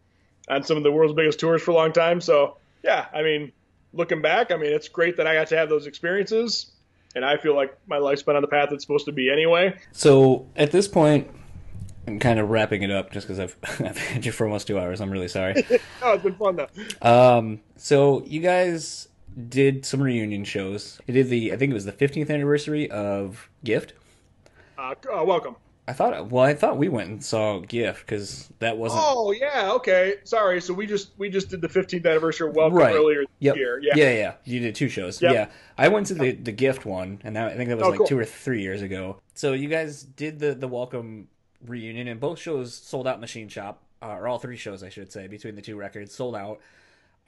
on some of the world's biggest tours for a long time. So yeah, I mean, looking back, I mean, it's great that I got to have those experiences, and I feel like my life's been on the path it's supposed to be anyway. So at this point, I'm kind of wrapping it up just because I've I've had you for almost two hours. I'm really sorry. oh, it's been fun though. Um, so you guys did some reunion shows. You did the I think it was the 15th anniversary of Gift. Uh, uh, welcome. I thought well I thought we went and saw Gift because that wasn't. Oh yeah, okay. Sorry. So we just we just did the 15th anniversary of welcome Right. earlier this Yep. year. Yeah. yeah, yeah. You did two shows. Yep. Yeah, I went to the the Gift one, and that, I think that was Oh, like cool. two or three years ago. So you guys did the the welcome reunion, and both shows sold out. Machine Shop, uh, or all three shows, I should say, between the two records, sold out.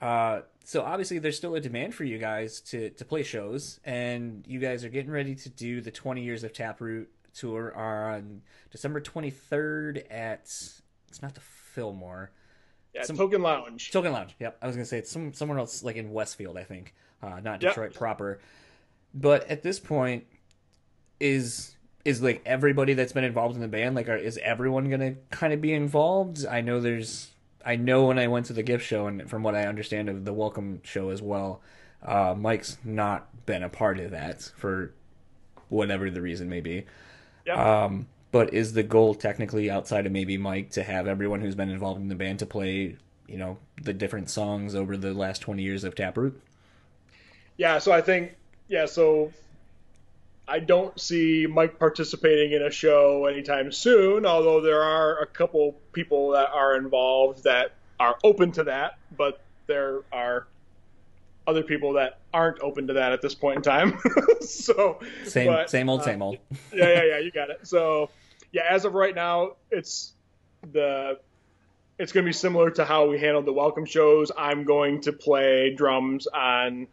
Uh, so obviously there's still a demand for you guys to to play shows, and you guys are getting ready to do the 20 years of Taproot tour on December 23rd at it's not the Fillmore. Yeah, Some- Token Lounge. Token Lounge. Yep, I was gonna say it's some somewhere else, like in Westfield, I think, uh, not Yep. Detroit proper. But at this point, is is like everybody that's been involved in the band, like, are, is everyone gonna kind of be involved? I know there's, I know when I went to the gift show, and from what I understand of the welcome show as well, uh, Mike's not been a part of that for whatever the reason may be. Yep. Um, but is the goal technically outside of maybe Mike to have everyone who's been involved in the band to play, you know, the different songs over the last 20 years of Taproot? Yeah, so I think yeah, so I don't see Mike participating in a show anytime soon, although there are a couple people that are involved that are open to that, but there are other people that aren't open to that at this point in time. so Same, but, same old, uh, same old. yeah, yeah, yeah, you got it. So, yeah, as of right now, it's the it's going to be similar to how we handled the welcome shows. I'm going to play drums on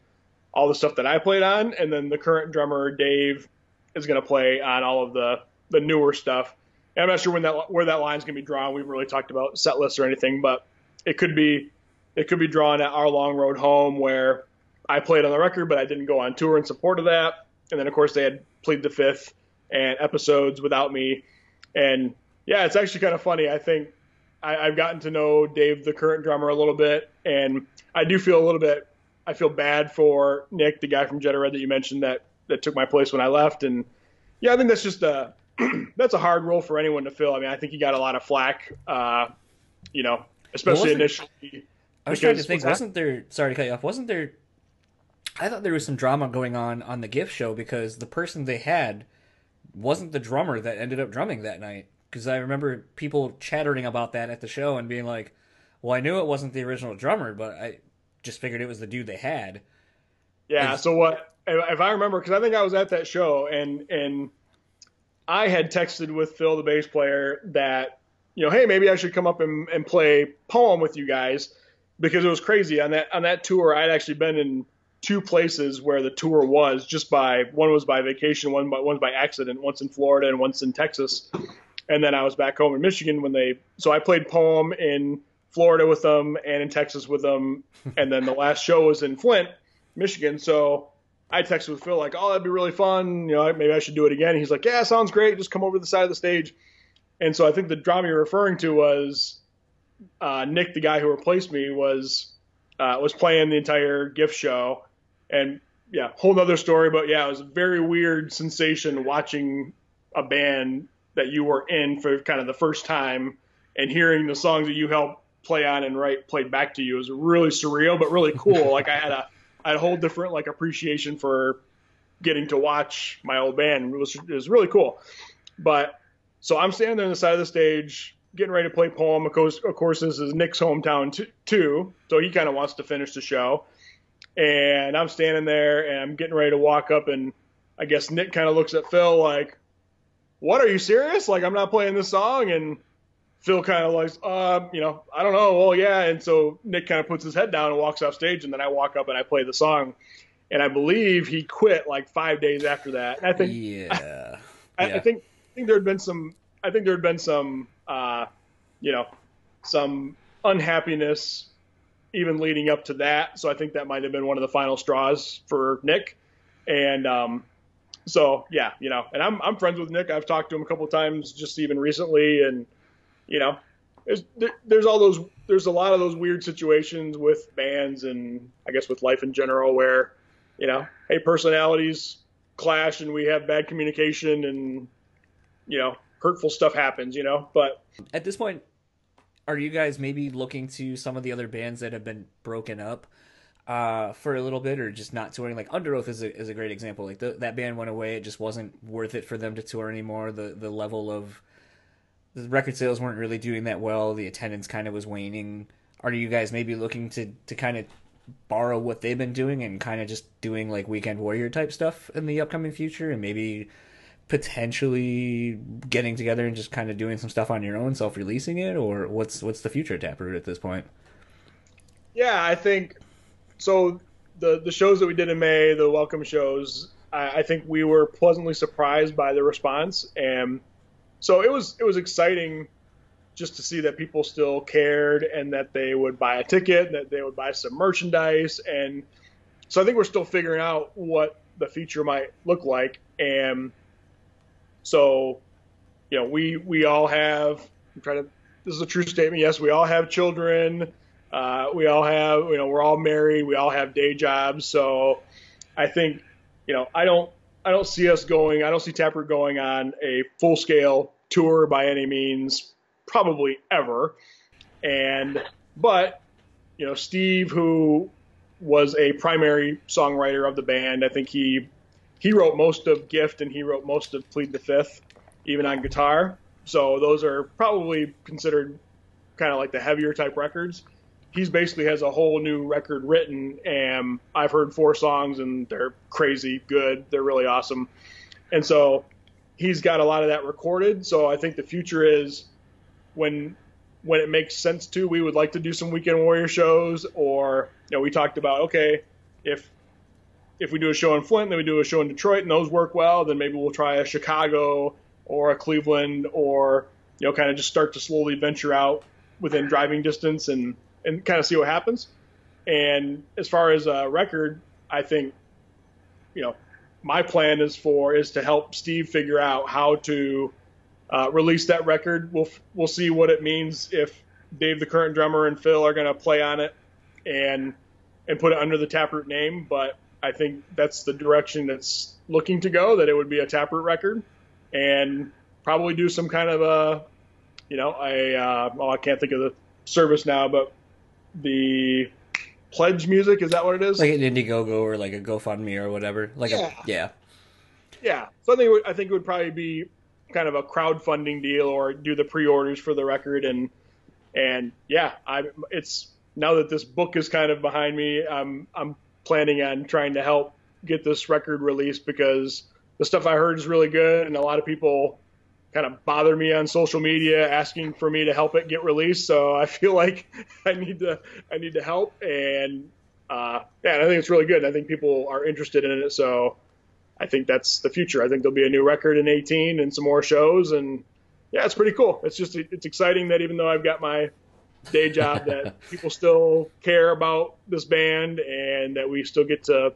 all the stuff that I played on, and then the current drummer Dave is going to play on all of the the newer stuff. And I'm not sure when that where that line's going to be drawn. We haven't really talked about set lists or anything, but it could be it could be drawn at our long road home where I played on the record, but I didn't go on tour in support of that. And then of course they had played the fifth and episodes without me. And yeah, it's actually kind of funny. I think I, I've gotten to know Dave, the current drummer, a little bit, and I do feel a little bit. I feel bad for Nick, the guy from Jetta Red that you mentioned that that took my place when I left. And yeah, I think that's just a that's a hard role for anyone to fill. I mean, I think he got a lot of flack, uh, you know, especially wasn't- initially. I was trying to think, wasn't there, sorry to cut you off, wasn't there, I thought there was some drama going on on the gift show because the person they had wasn't the drummer that ended up drumming that night. Because I remember people chattering about that at the show and being like, well, I knew it wasn't the original drummer, but I just figured it was the dude they had. Yeah. Is- So what? If if I remember, because I think I was at that show, and and I had texted with Phil, the bass player, that you know, hey, maybe I should come up and, and play poem with you guys because it was crazy on that on that tour. I'd actually been in two places where the tour was just by one was by vacation, one by one's by accident, once in Florida and once in Texas, and then I was back home in Michigan when they. So I played poem in Florida with them and in Texas with them, and then the last show was in Flint, Michigan. So I texted with Phil like, "Oh, that'd be really fun. You know, maybe I should do it again." He's like, "Yeah, sounds great. Just come over to the side of the stage." And so I think the drama you're referring to was uh, Nick, the guy who replaced me, was uh, was playing the entire gift show, and yeah, whole other story. But yeah, it was a very weird sensation watching a band that you were in for kind of the first time and hearing the songs that you helped play on and write played back to you. It was really surreal, but really cool. like I had a I had a whole different like appreciation for getting to watch my old band. It was it was really cool. But so I'm standing there on the side of the stage, getting ready to play poem. Of course, of course, this is Nick's hometown t- too, so he kind of wants to finish the show. And I'm standing there and I'm getting ready to walk up, and I guess Nick kind of looks at Phil like, "What? Are you serious? Like I'm not playing this song?" And Phil kind of like, uh, you know, I don't know. Well, yeah. And so Nick kind of puts his head down and walks off stage, and then I walk up and I play the song. And I believe he quit like five days after that. And I think, Yeah. I, Yeah. I think, I think there had been some, I think there had been some, uh, you know, some unhappiness even leading up to that. So I think that might have been one of the final straws for Nick. And um, so yeah, you know, and I'm I'm friends with Nick. I've talked to him a couple of times just even recently, and you know, there's there, there's all those there's a lot of those weird situations with bands and I guess with life in general where you know, hey, personalities clash and we have bad communication and you know, hurtful stuff happens, you know, but At this point, are you guys maybe looking to some of the other bands that have been broken up uh, for a little bit, or just not touring? Like Underoath is a, is a great example. Like the, that band went away; it just wasn't worth it for them to tour anymore. The the level of the record sales weren't really doing that well. The attendance kind of was waning. Are you guys maybe looking to to kind of borrow what they've been doing and kind of just doing like Weekend Warrior type stuff in the upcoming future, and maybe potentially getting together and just kind of doing some stuff on your own, self-releasing it, or what's what's the future of Taproot at this point? Yeah, I think so. The the shows that we did in May, the welcome shows, I, I think we were pleasantly surprised by the response, and so it was it was exciting just to see that people still cared and that they would buy a ticket, that they would buy some merchandise, and so I think we're still figuring out what the future might look like, and so you know we we all have. I'm trying to. This is a true statement. Yes, we all have children. Uh, we all have, you know, we're all married. We all have day jobs. So I think, you know, I don't, I don't see us going. I don't see Taproot going on a full scale tour by any means, probably ever. And, but, you know, Steve, who was a primary songwriter of the band, I think he, he wrote most of Gift and he wrote most of Plead the Fifth, even on guitar. So those are probably considered kind of like the heavier type records he's basically has a whole new record written and I've heard four songs and they're crazy good. They're really awesome. And so he's got a lot of that recorded. So I think the future is when when it makes sense to, we would like to do some weekend warrior shows or you know, we talked about okay, if if we do a show in Flint, then we do a show in Detroit and those work well, then maybe we'll try a Chicago or a Cleveland or you know, kind of just start to slowly venture out within driving distance and and kind of see what happens. And as far as a record, I think, you know, my plan is for is to help Steve figure out how to uh, release that record. We'll we'll see what it means if Dave, the current drummer, and Phil are going to play on it and and put it under the Taproot name. But I think that's the direction that's looking to go. That it would be a Taproot record and probably do some kind of a, you know, a uh, well, I can't think of the service now, but the pledge music is that what it is? Like an Indiegogo or like a GoFundMe or whatever. Like Yeah. a yeah. yeah. So I think it would, I think it would probably be kind of a crowdfunding deal or do the pre-orders for the record and and yeah, I it's now that this book is kind of behind me, I'm I'm planning on trying to help get this record released because the stuff I heard is really good and a lot of people kind of bother me on social media asking for me to help it get released. So I feel like I need to I need to help and uh, yeah, and I think it's really good. I think people are interested in it. So I think that's the future. I think there'll be a new record in 18 and some more shows, and yeah, it's pretty cool. It's just it's exciting that even though I've got my day job, that people still care about this band and that we still get to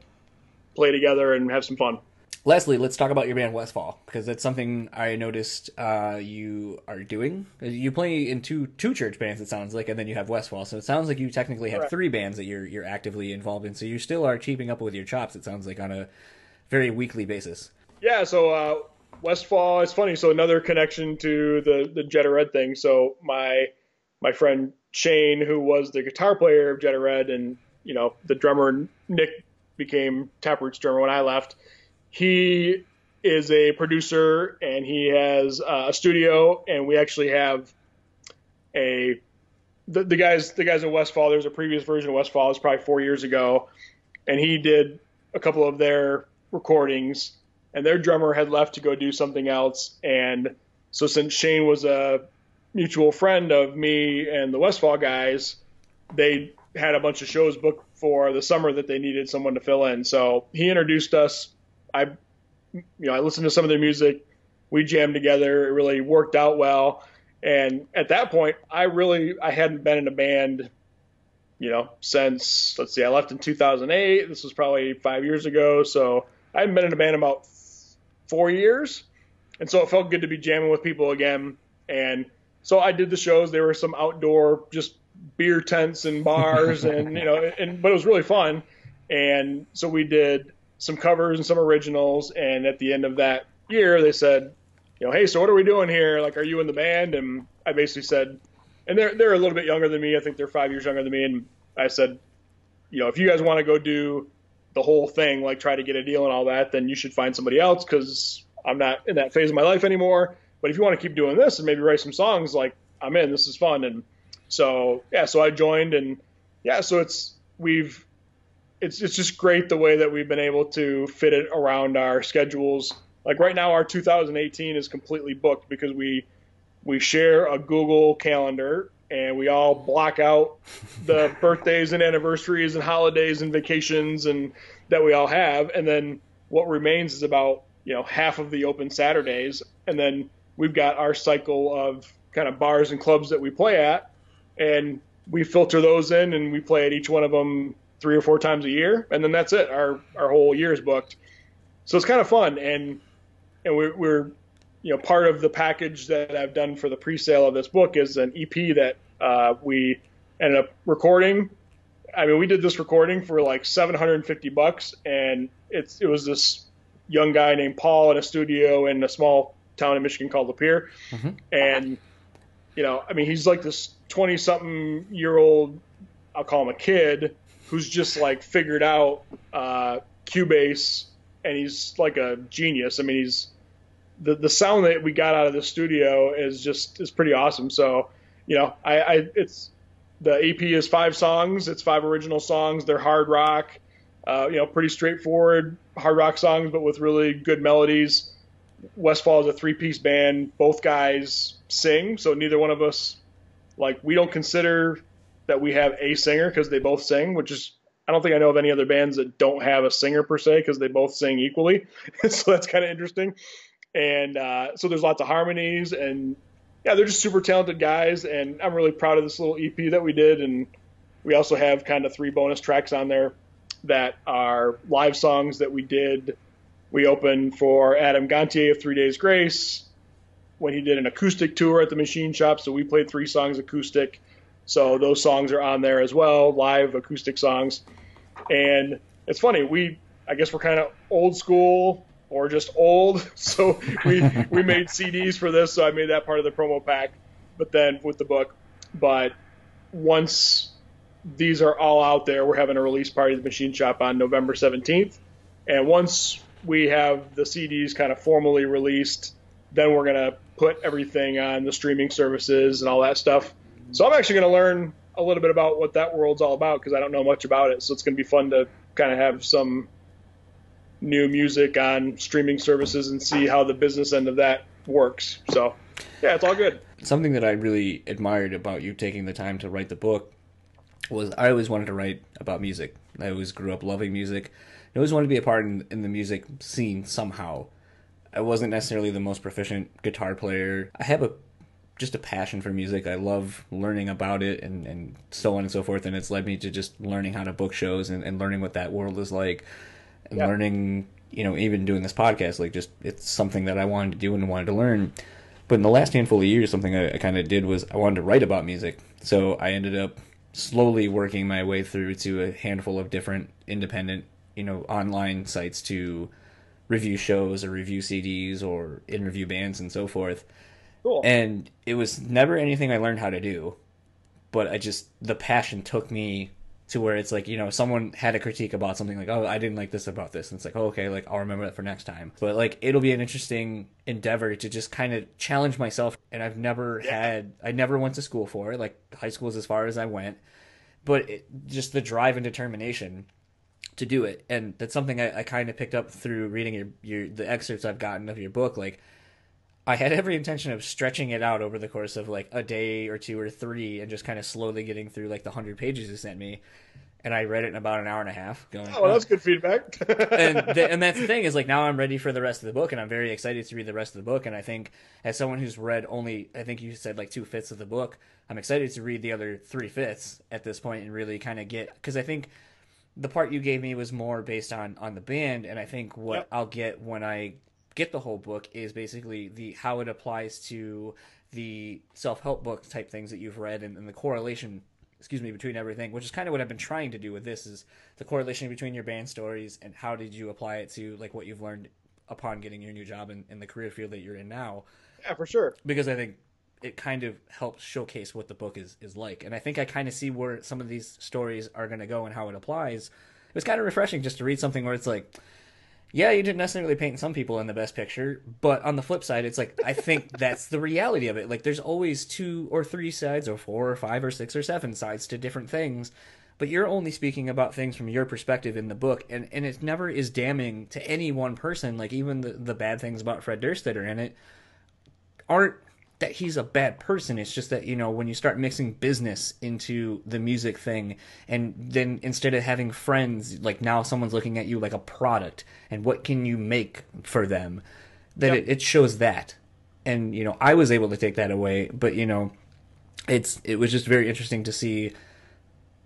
play together and have some fun. Lastly, let's talk about your band Westfall because that's something I noticed uh, you are doing. You play in two two church bands, it sounds like, and then you have Westfall. So it sounds like you technically have Correct. three bands that you're you're actively involved in. So you still are keeping up with your chops. It sounds like on a very weekly basis. Yeah, so uh, Westfall. It's funny. So another connection to the the Jetta Red thing. So my my friend Shane, who was the guitar player of Jetta Red, and you know the drummer Nick became Taproot's drummer when I left. He is a producer and he has uh, a studio, and we actually have a the, the guys the guys in Westfall. There's a previous version of Westfall. It was probably four years ago, and he did a couple of their recordings. And their drummer had left to go do something else, and so since Shane was a mutual friend of me and the Westfall guys, they had a bunch of shows booked for the summer that they needed someone to fill in. So he introduced us. I, you know, I listened to some of their music. We jammed together. It really worked out well. And at that point, I really I hadn't been in a band, you know, since let's see, I left in 2008. This was probably five years ago. So I hadn't been in a band about four years, and so it felt good to be jamming with people again. And so I did the shows. There were some outdoor, just beer tents and bars, and you know, and but it was really fun. And so we did some covers and some originals. And at the end of that year, they said, you know, hey, so what are we doing here? Like, are you in the band? And I basically said, and they're they're a little bit younger than me. I think they're five years younger than me. And I said, you know, if you guys want to go do the whole thing, like try to get a deal and all that, then you should find somebody else because I'm not in that phase of my life anymore. But if you want to keep doing this and maybe write some songs, like I'm in. This is fun. And so yeah, so I joined, and yeah, so it's we've it's it's just great the way that we've been able to fit it around our schedules. Like right now, our 2018 is completely booked because we we share a Google calendar and we all block out the birthdays and anniversaries and holidays and vacations and that we all have and then what remains is about you know half of the open saturdays and then we've got our cycle of kind of bars and clubs that we play at and we filter those in and we play at each one of them three or four times a year and then that's it our our whole year is booked so it's kind of fun and and we're, we're you know, part of the package that I've done for the pre-sale of this book is an EP that uh, we ended up recording. I mean, we did this recording for like 750 bucks, and it's it was this young guy named Paul in a studio in a small town in Michigan called Lapeer, mm-hmm. and you know, I mean, he's like this 20 something year old, I'll call him a kid, who's just like figured out uh, Cubase, and he's like a genius. I mean, he's the the sound that we got out of the studio is just is pretty awesome. So you know, I, I it's the EP is five songs. It's five original songs. They're hard rock, uh, you know, pretty straightforward hard rock songs, but with really good melodies. Westfall is a three piece band. Both guys sing, so neither one of us like we don't consider that we have a singer because they both sing, which is I don't think I know of any other bands that don't have a singer per se because they both sing equally. so that's kind of interesting. And uh, so there's lots of harmonies and yeah they're just super talented guys and i'm really proud of this little ep that we did. And we also have kind of three bonus tracks on there that are live songs that we did. We opened for adam Gontier of three days grace when he did an acoustic tour at the machine shop. So we played three songs acoustic so those songs are on there as well live acoustic songs and it's funny we i guess we're kind of old school or just old. So we we made CDs for this, so I made that part of the promo pack. But then with the book, but once these are all out there, we're having a release party at the Machine Shop on November 17th, and once we have the CDs kind of formally released, then we're gonna put everything on the streaming services and all that stuff. So I'm actually gonna learn a little bit about what that world's all about because I don't know much about it. So it's gonna be fun to kind of have some new music on streaming services and see how the business end of that works. So, yeah, it's all good. Something that I really admired about you taking the time to write the book was I always wanted to write about music. I always grew up loving music. I always wanted to be a part in, in the music scene somehow. I wasn't necessarily the most proficient guitar player. I have a just a passion for music. I love learning about it and, and so on and so forth. And it's led me to just learning how to book shows and, and learning what that world is like and yeah. learning, you know, even doing this podcast, like just it's something that I wanted to do and wanted to learn. But in the last handful of years, something I, I kind of did was I wanted to write about music. So I ended up slowly working my way through to a handful of different independent, you know, online sites to review shows or review CDs or interview bands and so forth. Cool. And it was never anything I learned how to do, but I just the passion took me to where it's like you know someone had a critique about something like oh I didn't like this about this. And it's like oh, okay like I'll remember that for next time. But like it'll be an interesting endeavor to just kind of challenge myself and I've never yeah. had I never went to school for it. Like high school is as far as I went. But it, just the drive and determination to do it. And that's something I, I kind of picked up through reading your, your the excerpts I've gotten of your book. Like I had every intention of stretching it out over the course of like a day or two or three and just kind of slowly getting through like the hundred pages you sent me. And I read it in about an hour and a half. Going, oh, that's good feedback. and the, and that's the thing is like now I'm ready for the rest of the book, and I'm very excited to read the rest of the book. And I think as someone who's read only, I think you said like two fifths of the book, I'm excited to read the other three fifths at this point and really kind of get because I think the part you gave me was more based on on the band, and I think what yep. I'll get when I get the whole book is basically the how it applies to the self-help book type things that you've read and, and, the correlation excuse me between everything which is kind of what i've been trying to do with this is the correlation between your band stories and how did you apply it to like what you've learned upon getting your new job in, in the career field that you're in now. Yeah for sure. Because i think it kind of helps showcase what the book is, is like. And i think i kind of see where some of these stories are going to go and how it applies. It was kind of refreshing just to read something where it's like yeah, you didn't necessarily paint some people in the best picture, but on the flip side, it's like I think that's the reality of it. Like there's always two or three sides, or four or five or six or seven sides to different things, but you're only speaking about things from your perspective in the book, and and it never is damning to any one person. Like even the the bad things about Fred Durst that are in it aren't that he's a bad person. It's just that, you know, when you start mixing business into the music thing, and then instead of having friends, like now someone's looking at you like a product, and what can you make for them, that yep. it, it shows that. And, you know, I was able to take that away, but, you know, it's it was just very interesting to see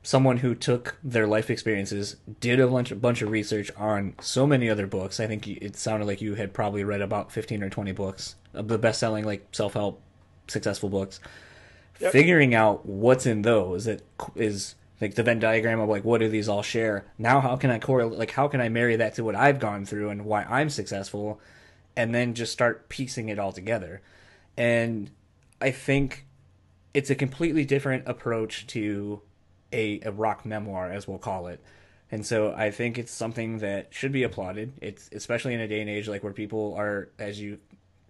someone who took their life experiences, did a bunch, a bunch of research on so many other books. I think it sounded like you had probably read about 15 or 20 books the best selling, like self help, successful books. Yep. Figuring out what's in those that is like the Venn diagram of like what do these all share. Now, how can I correlate? Like, how can I marry that to what I've gone through and why I'm successful, and then just start piecing it all together. And I think it's a completely different approach to a, a rock memoir, as we'll call it. And so I think it's something that should be applauded. It's especially in a day and age like where people are, as you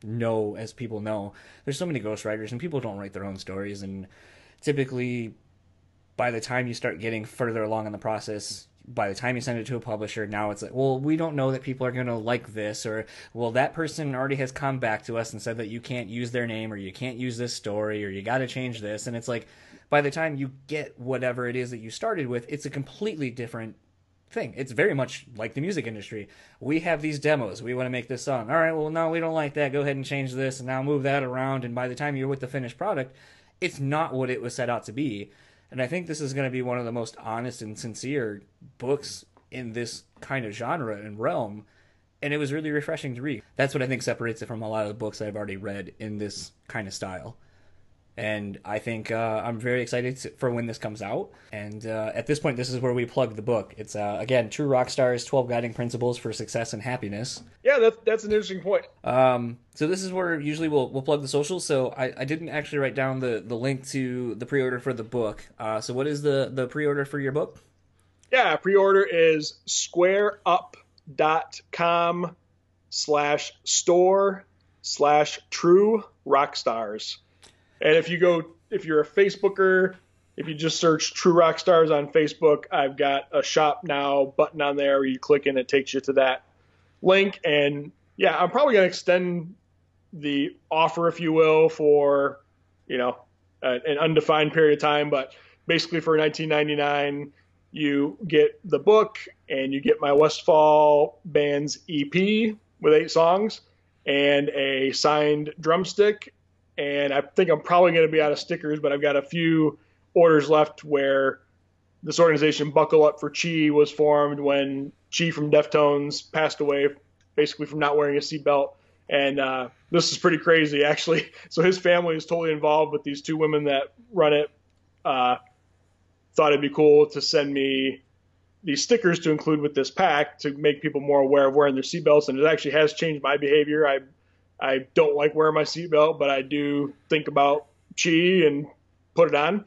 know, as people know, there's so many ghostwriters and people don't write their own stories. And typically, by the time you start getting further along in the process, by the time you send it to a publisher, now it's like, well, we don't know that people are going to like this, or well, that person already has come back to us and said that you can't use their name, or you can't use this story, or you got to change this. And it's like, by the time you get whatever it is that you started with, it's a completely different thing. It's very much like the music industry. We have these demos. We want to make this song. All right, well, no, we don't like that. Go ahead and change this, and now move that around. And by the time you're with the finished product, it's not what it was set out to be. And I think this is going to be one of the most honest and sincere books in this kind of genre and realm. And it was really refreshing to read. That's what I think separates it from a lot of the books I've already read in this kind of style and I think uh, I'm very excited to, for when this comes out. And uh, at this point, this is where we plug the book. It's uh, again True Rock Stars: Twelve Guiding Principles for Success and Happiness. Yeah, that's that's an interesting point. Um, so this is where usually we'll we'll plug the social. So I, I didn't actually write down the, the link to the pre-order for the book. Uh, so what is the the pre-order for your book? Yeah, pre-order is squareup.com slash store slash true rock stars. And if you go, if you're a Facebooker, if you just search True Rock Stars on Facebook, I've got a shop now button on there where you click and it takes you to that link. And yeah, I'm probably going to extend the offer, if you will, for, you know, an undefined period of time. But basically for 19.99, you get the book and you get my Westfall Band's EP with eight songs and a signed drumstick and I think I'm probably going to be out of stickers, but I've got a few orders left where this organization Buckle Up for Chi was formed when Chi from Deftones passed away, basically from not wearing a seatbelt. And uh, this is pretty crazy, actually. So his family is totally involved with these two women that run it. Uh, thought it'd be cool to send me these stickers to include with this pack to make people more aware of wearing their seatbelts. And it actually has changed my behavior. I I don't like wearing my seatbelt, but I do think about chi and put it on.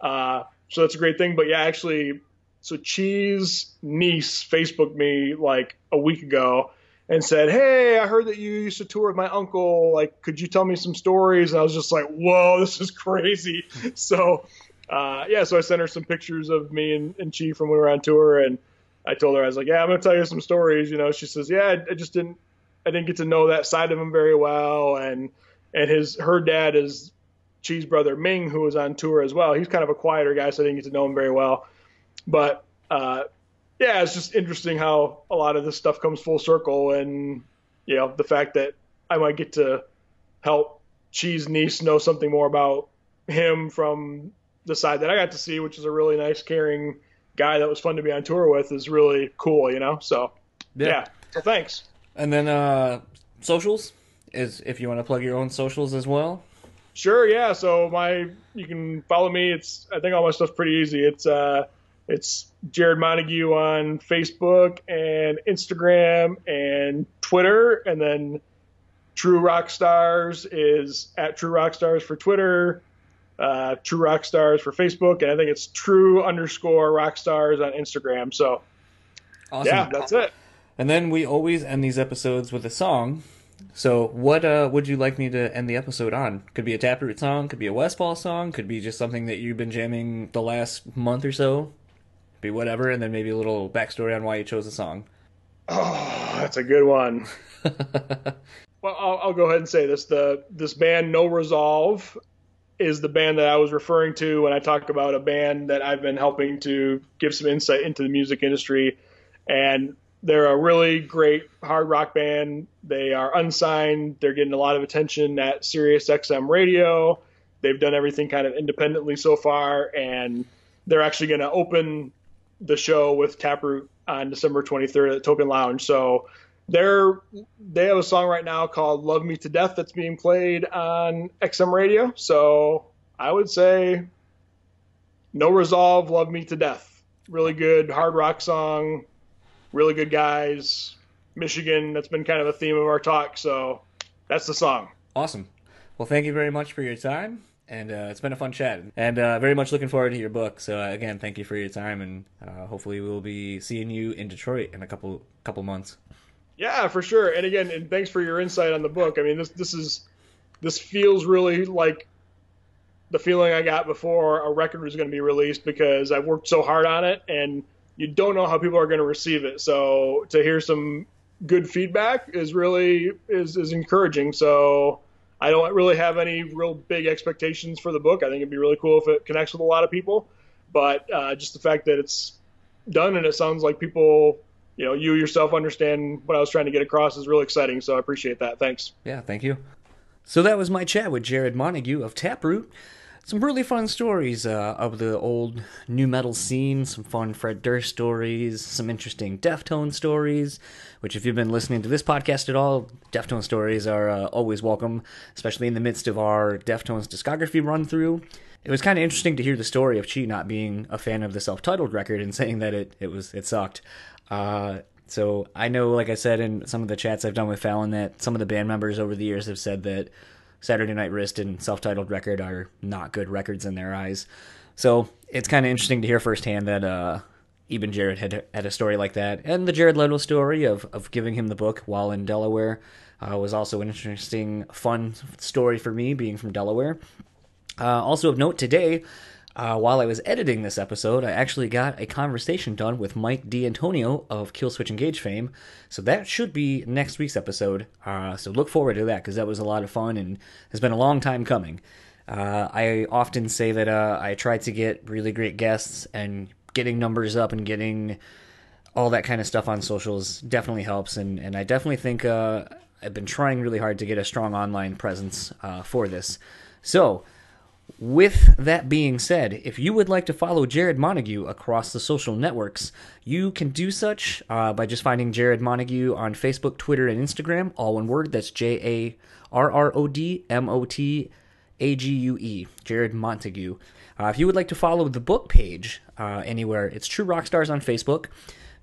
Uh, so that's a great thing. But yeah, actually, so Chi's niece Facebooked me like a week ago and said, "Hey, I heard that you used to tour with my uncle. Like, could you tell me some stories?" And I was just like, "Whoa, this is crazy!" so, uh, yeah, so I sent her some pictures of me and, and Chi from when we were on tour, and I told her I was like, "Yeah, I'm gonna tell you some stories." You know, she says, "Yeah, I, I just didn't, I didn't get to know that side of him very well," and and his her dad is Chi's brother Ming, who was on tour as well. He's kind of a quieter guy, so I didn't get to know him very well, but. Uh, yeah, it's just interesting how a lot of this stuff comes full circle, and you know the fact that I might get to help Chi's niece know something more about him from the side that I got to see, which is a really nice, caring guy that was fun to be on tour with, is really cool, you know. So yeah, yeah. so thanks. And then uh, socials is if you want to plug your own socials as well. Sure, yeah. So my you can follow me. It's I think all my stuff's pretty easy. It's uh it's Jarrod Montague on Facebook and Instagram and Twitter, and then True Rockstars is at True Rockstars for Twitter, uh, True Rockstars for Facebook, and I think it's True underscore Rockstars on Instagram. So, awesome. yeah, that's it. And then we always end these episodes with a song. So, what uh, would you like me to end the episode on? Could be a Taproot song, could be a Westfall song, could be just something that you've been jamming the last month or so be whatever, and then maybe a little backstory on why you chose the song. Oh, that's a good one. well, I'll, I'll, go ahead and say this: the this band No Resolve is the band that I was referring to when I talk about a band that I've been helping to give some insight into the music industry, and they're a really great hard rock band. They are unsigned. They're getting a lot of attention at Sirius XM radio. They've done everything kind of independently so far, and they're actually going to open the show with Taproot on December 23rd at Token Lounge. So they're they have a song right now called "Love Me to Death" that's being played on XM Radio. So I would say No Resolve, "Love Me to Death." Really good hard rock song. Really good guys. Michigan. That's been kind of a theme of our talk. So that's the song. Awesome. Well, thank you very much for your time and uh, it's been a fun chat. And uh, very much looking forward to your book. So uh, again, thank you for your time, and uh, hopefully we'll be seeing you in Detroit in a couple couple months. Yeah, for sure. And again, and thanks for your insight on the book. I mean, this this is this feels really like the feeling I got before a record was going to be released because I've worked so hard on it, and you don't know how people are going to receive it. So to hear some good feedback is really is is encouraging. So I don't really have any real big expectations for the book. I think it'd be really cool if it connects with a lot of people. But uh, just the fact that it's done and it sounds like people, you know, you yourself understand what I was trying to get across is really exciting. So I appreciate that. Thanks. Yeah, thank you. So that was my chat with Jarrod Montague of Taproot some really fun stories uh, of the old nu metal scene, some fun Fred Durst stories, some interesting Deftone stories, which, if you've been listening to this podcast at all, Deftone stories are uh, always welcome, especially in the midst of our Deftones discography run through. It was kind of interesting to hear the story of Chi not being a fan of the self titled record and saying that it, it was it sucked. Uh, so I know, like I said in some of the chats I've done with Fallon, that some of the band members over the years have said that Saturday Night Wrist and Self Titled Record are not good records in their eyes. So it's kind of interesting to hear firsthand that uh, even Jarrod had had a story like that, and the Jared Leto story of of giving him the book while in Delaware uh, was also an interesting, fun story for me, being from Delaware. Uh, also of note today, uh, while I was editing this episode, I actually got a conversation done with Mike D'Antonio of Killswitch Engage fame. So that should be next week's episode. Uh, so look forward to that because that was a lot of fun and has been a long time coming. Uh, I often say that uh, I try to get really great guests, and getting numbers up and getting all that kind of stuff on socials definitely helps. And, and I definitely think uh, I've been trying really hard to get a strong online presence uh, for this. So, with that being said, if you would like to follow Jarrod Montague across the social networks, you can do such uh, by just finding Jarrod Montague on Facebook, Twitter, and Instagram, all one word. That's J A R R O D M O T A G U E, Jarrod Montague. Uh, if you would like to follow the book page uh, anywhere, it's True Rockstars on Facebook,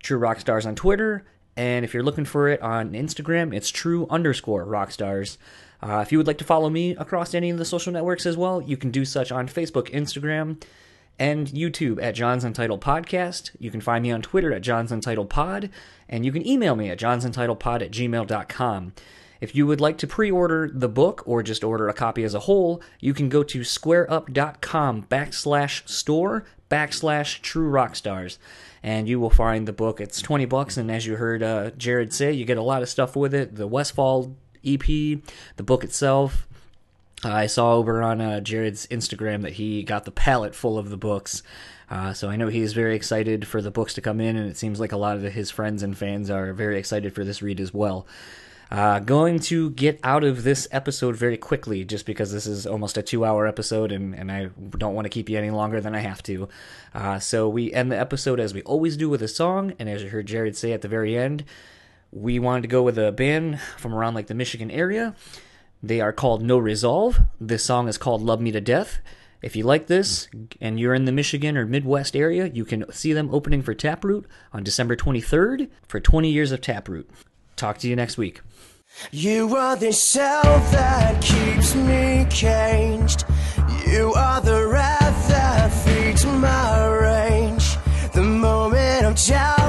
True Rockstars on Twitter, and if you're looking for it on Instagram, it's True underscore Rockstars. Uh, if you would like to follow me across any of the social networks as well, you can do such on Facebook, Instagram, and YouTube at John's Untitled Podcast. You can find me on Twitter at John's Untitled Pod, and you can email me at johnsuntitledpod at gmail.com. If you would like to pre order the book or just order a copy as a whole, you can go to squareup.com backslash store backslash true rock stars and you will find the book. It's 20 bucks, and as you heard uh, Jarrod say, you get a lot of stuff with it. The Westfall EP, the book itself. I saw over on uh, Jarrod's Instagram that he got the pallet full of the books. Uh, so I know he is very excited for the books to come in, and it seems like a lot of his friends and fans are very excited for this read as well. Uh, going to get out of this episode very quickly just because this is almost a two hour episode and, and I don't want to keep you any longer than I have to. Uh, so we end the episode as we always do with a song, and as you heard Jarrod say at the very end, we wanted to go with a band from around like the Michigan area. They are called No Resolve. This song is called Love Me to Death. If you like this and you're in the Michigan or Midwest area, you can see them opening for Taproot on December 23rd for 20 years of Taproot. Talk to you next week. You are the self that keeps me caged. You are the that feeds my. The moment of doubt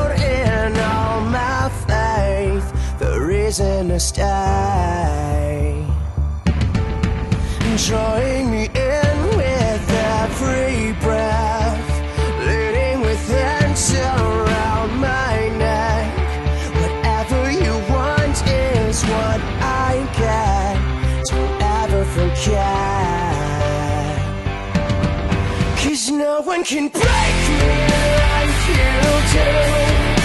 reason to stay. Drawing me in with every breath, leading with hands around my neck. Whatever you want is what I get. Don't ever forget. Cause no one can break me like you do.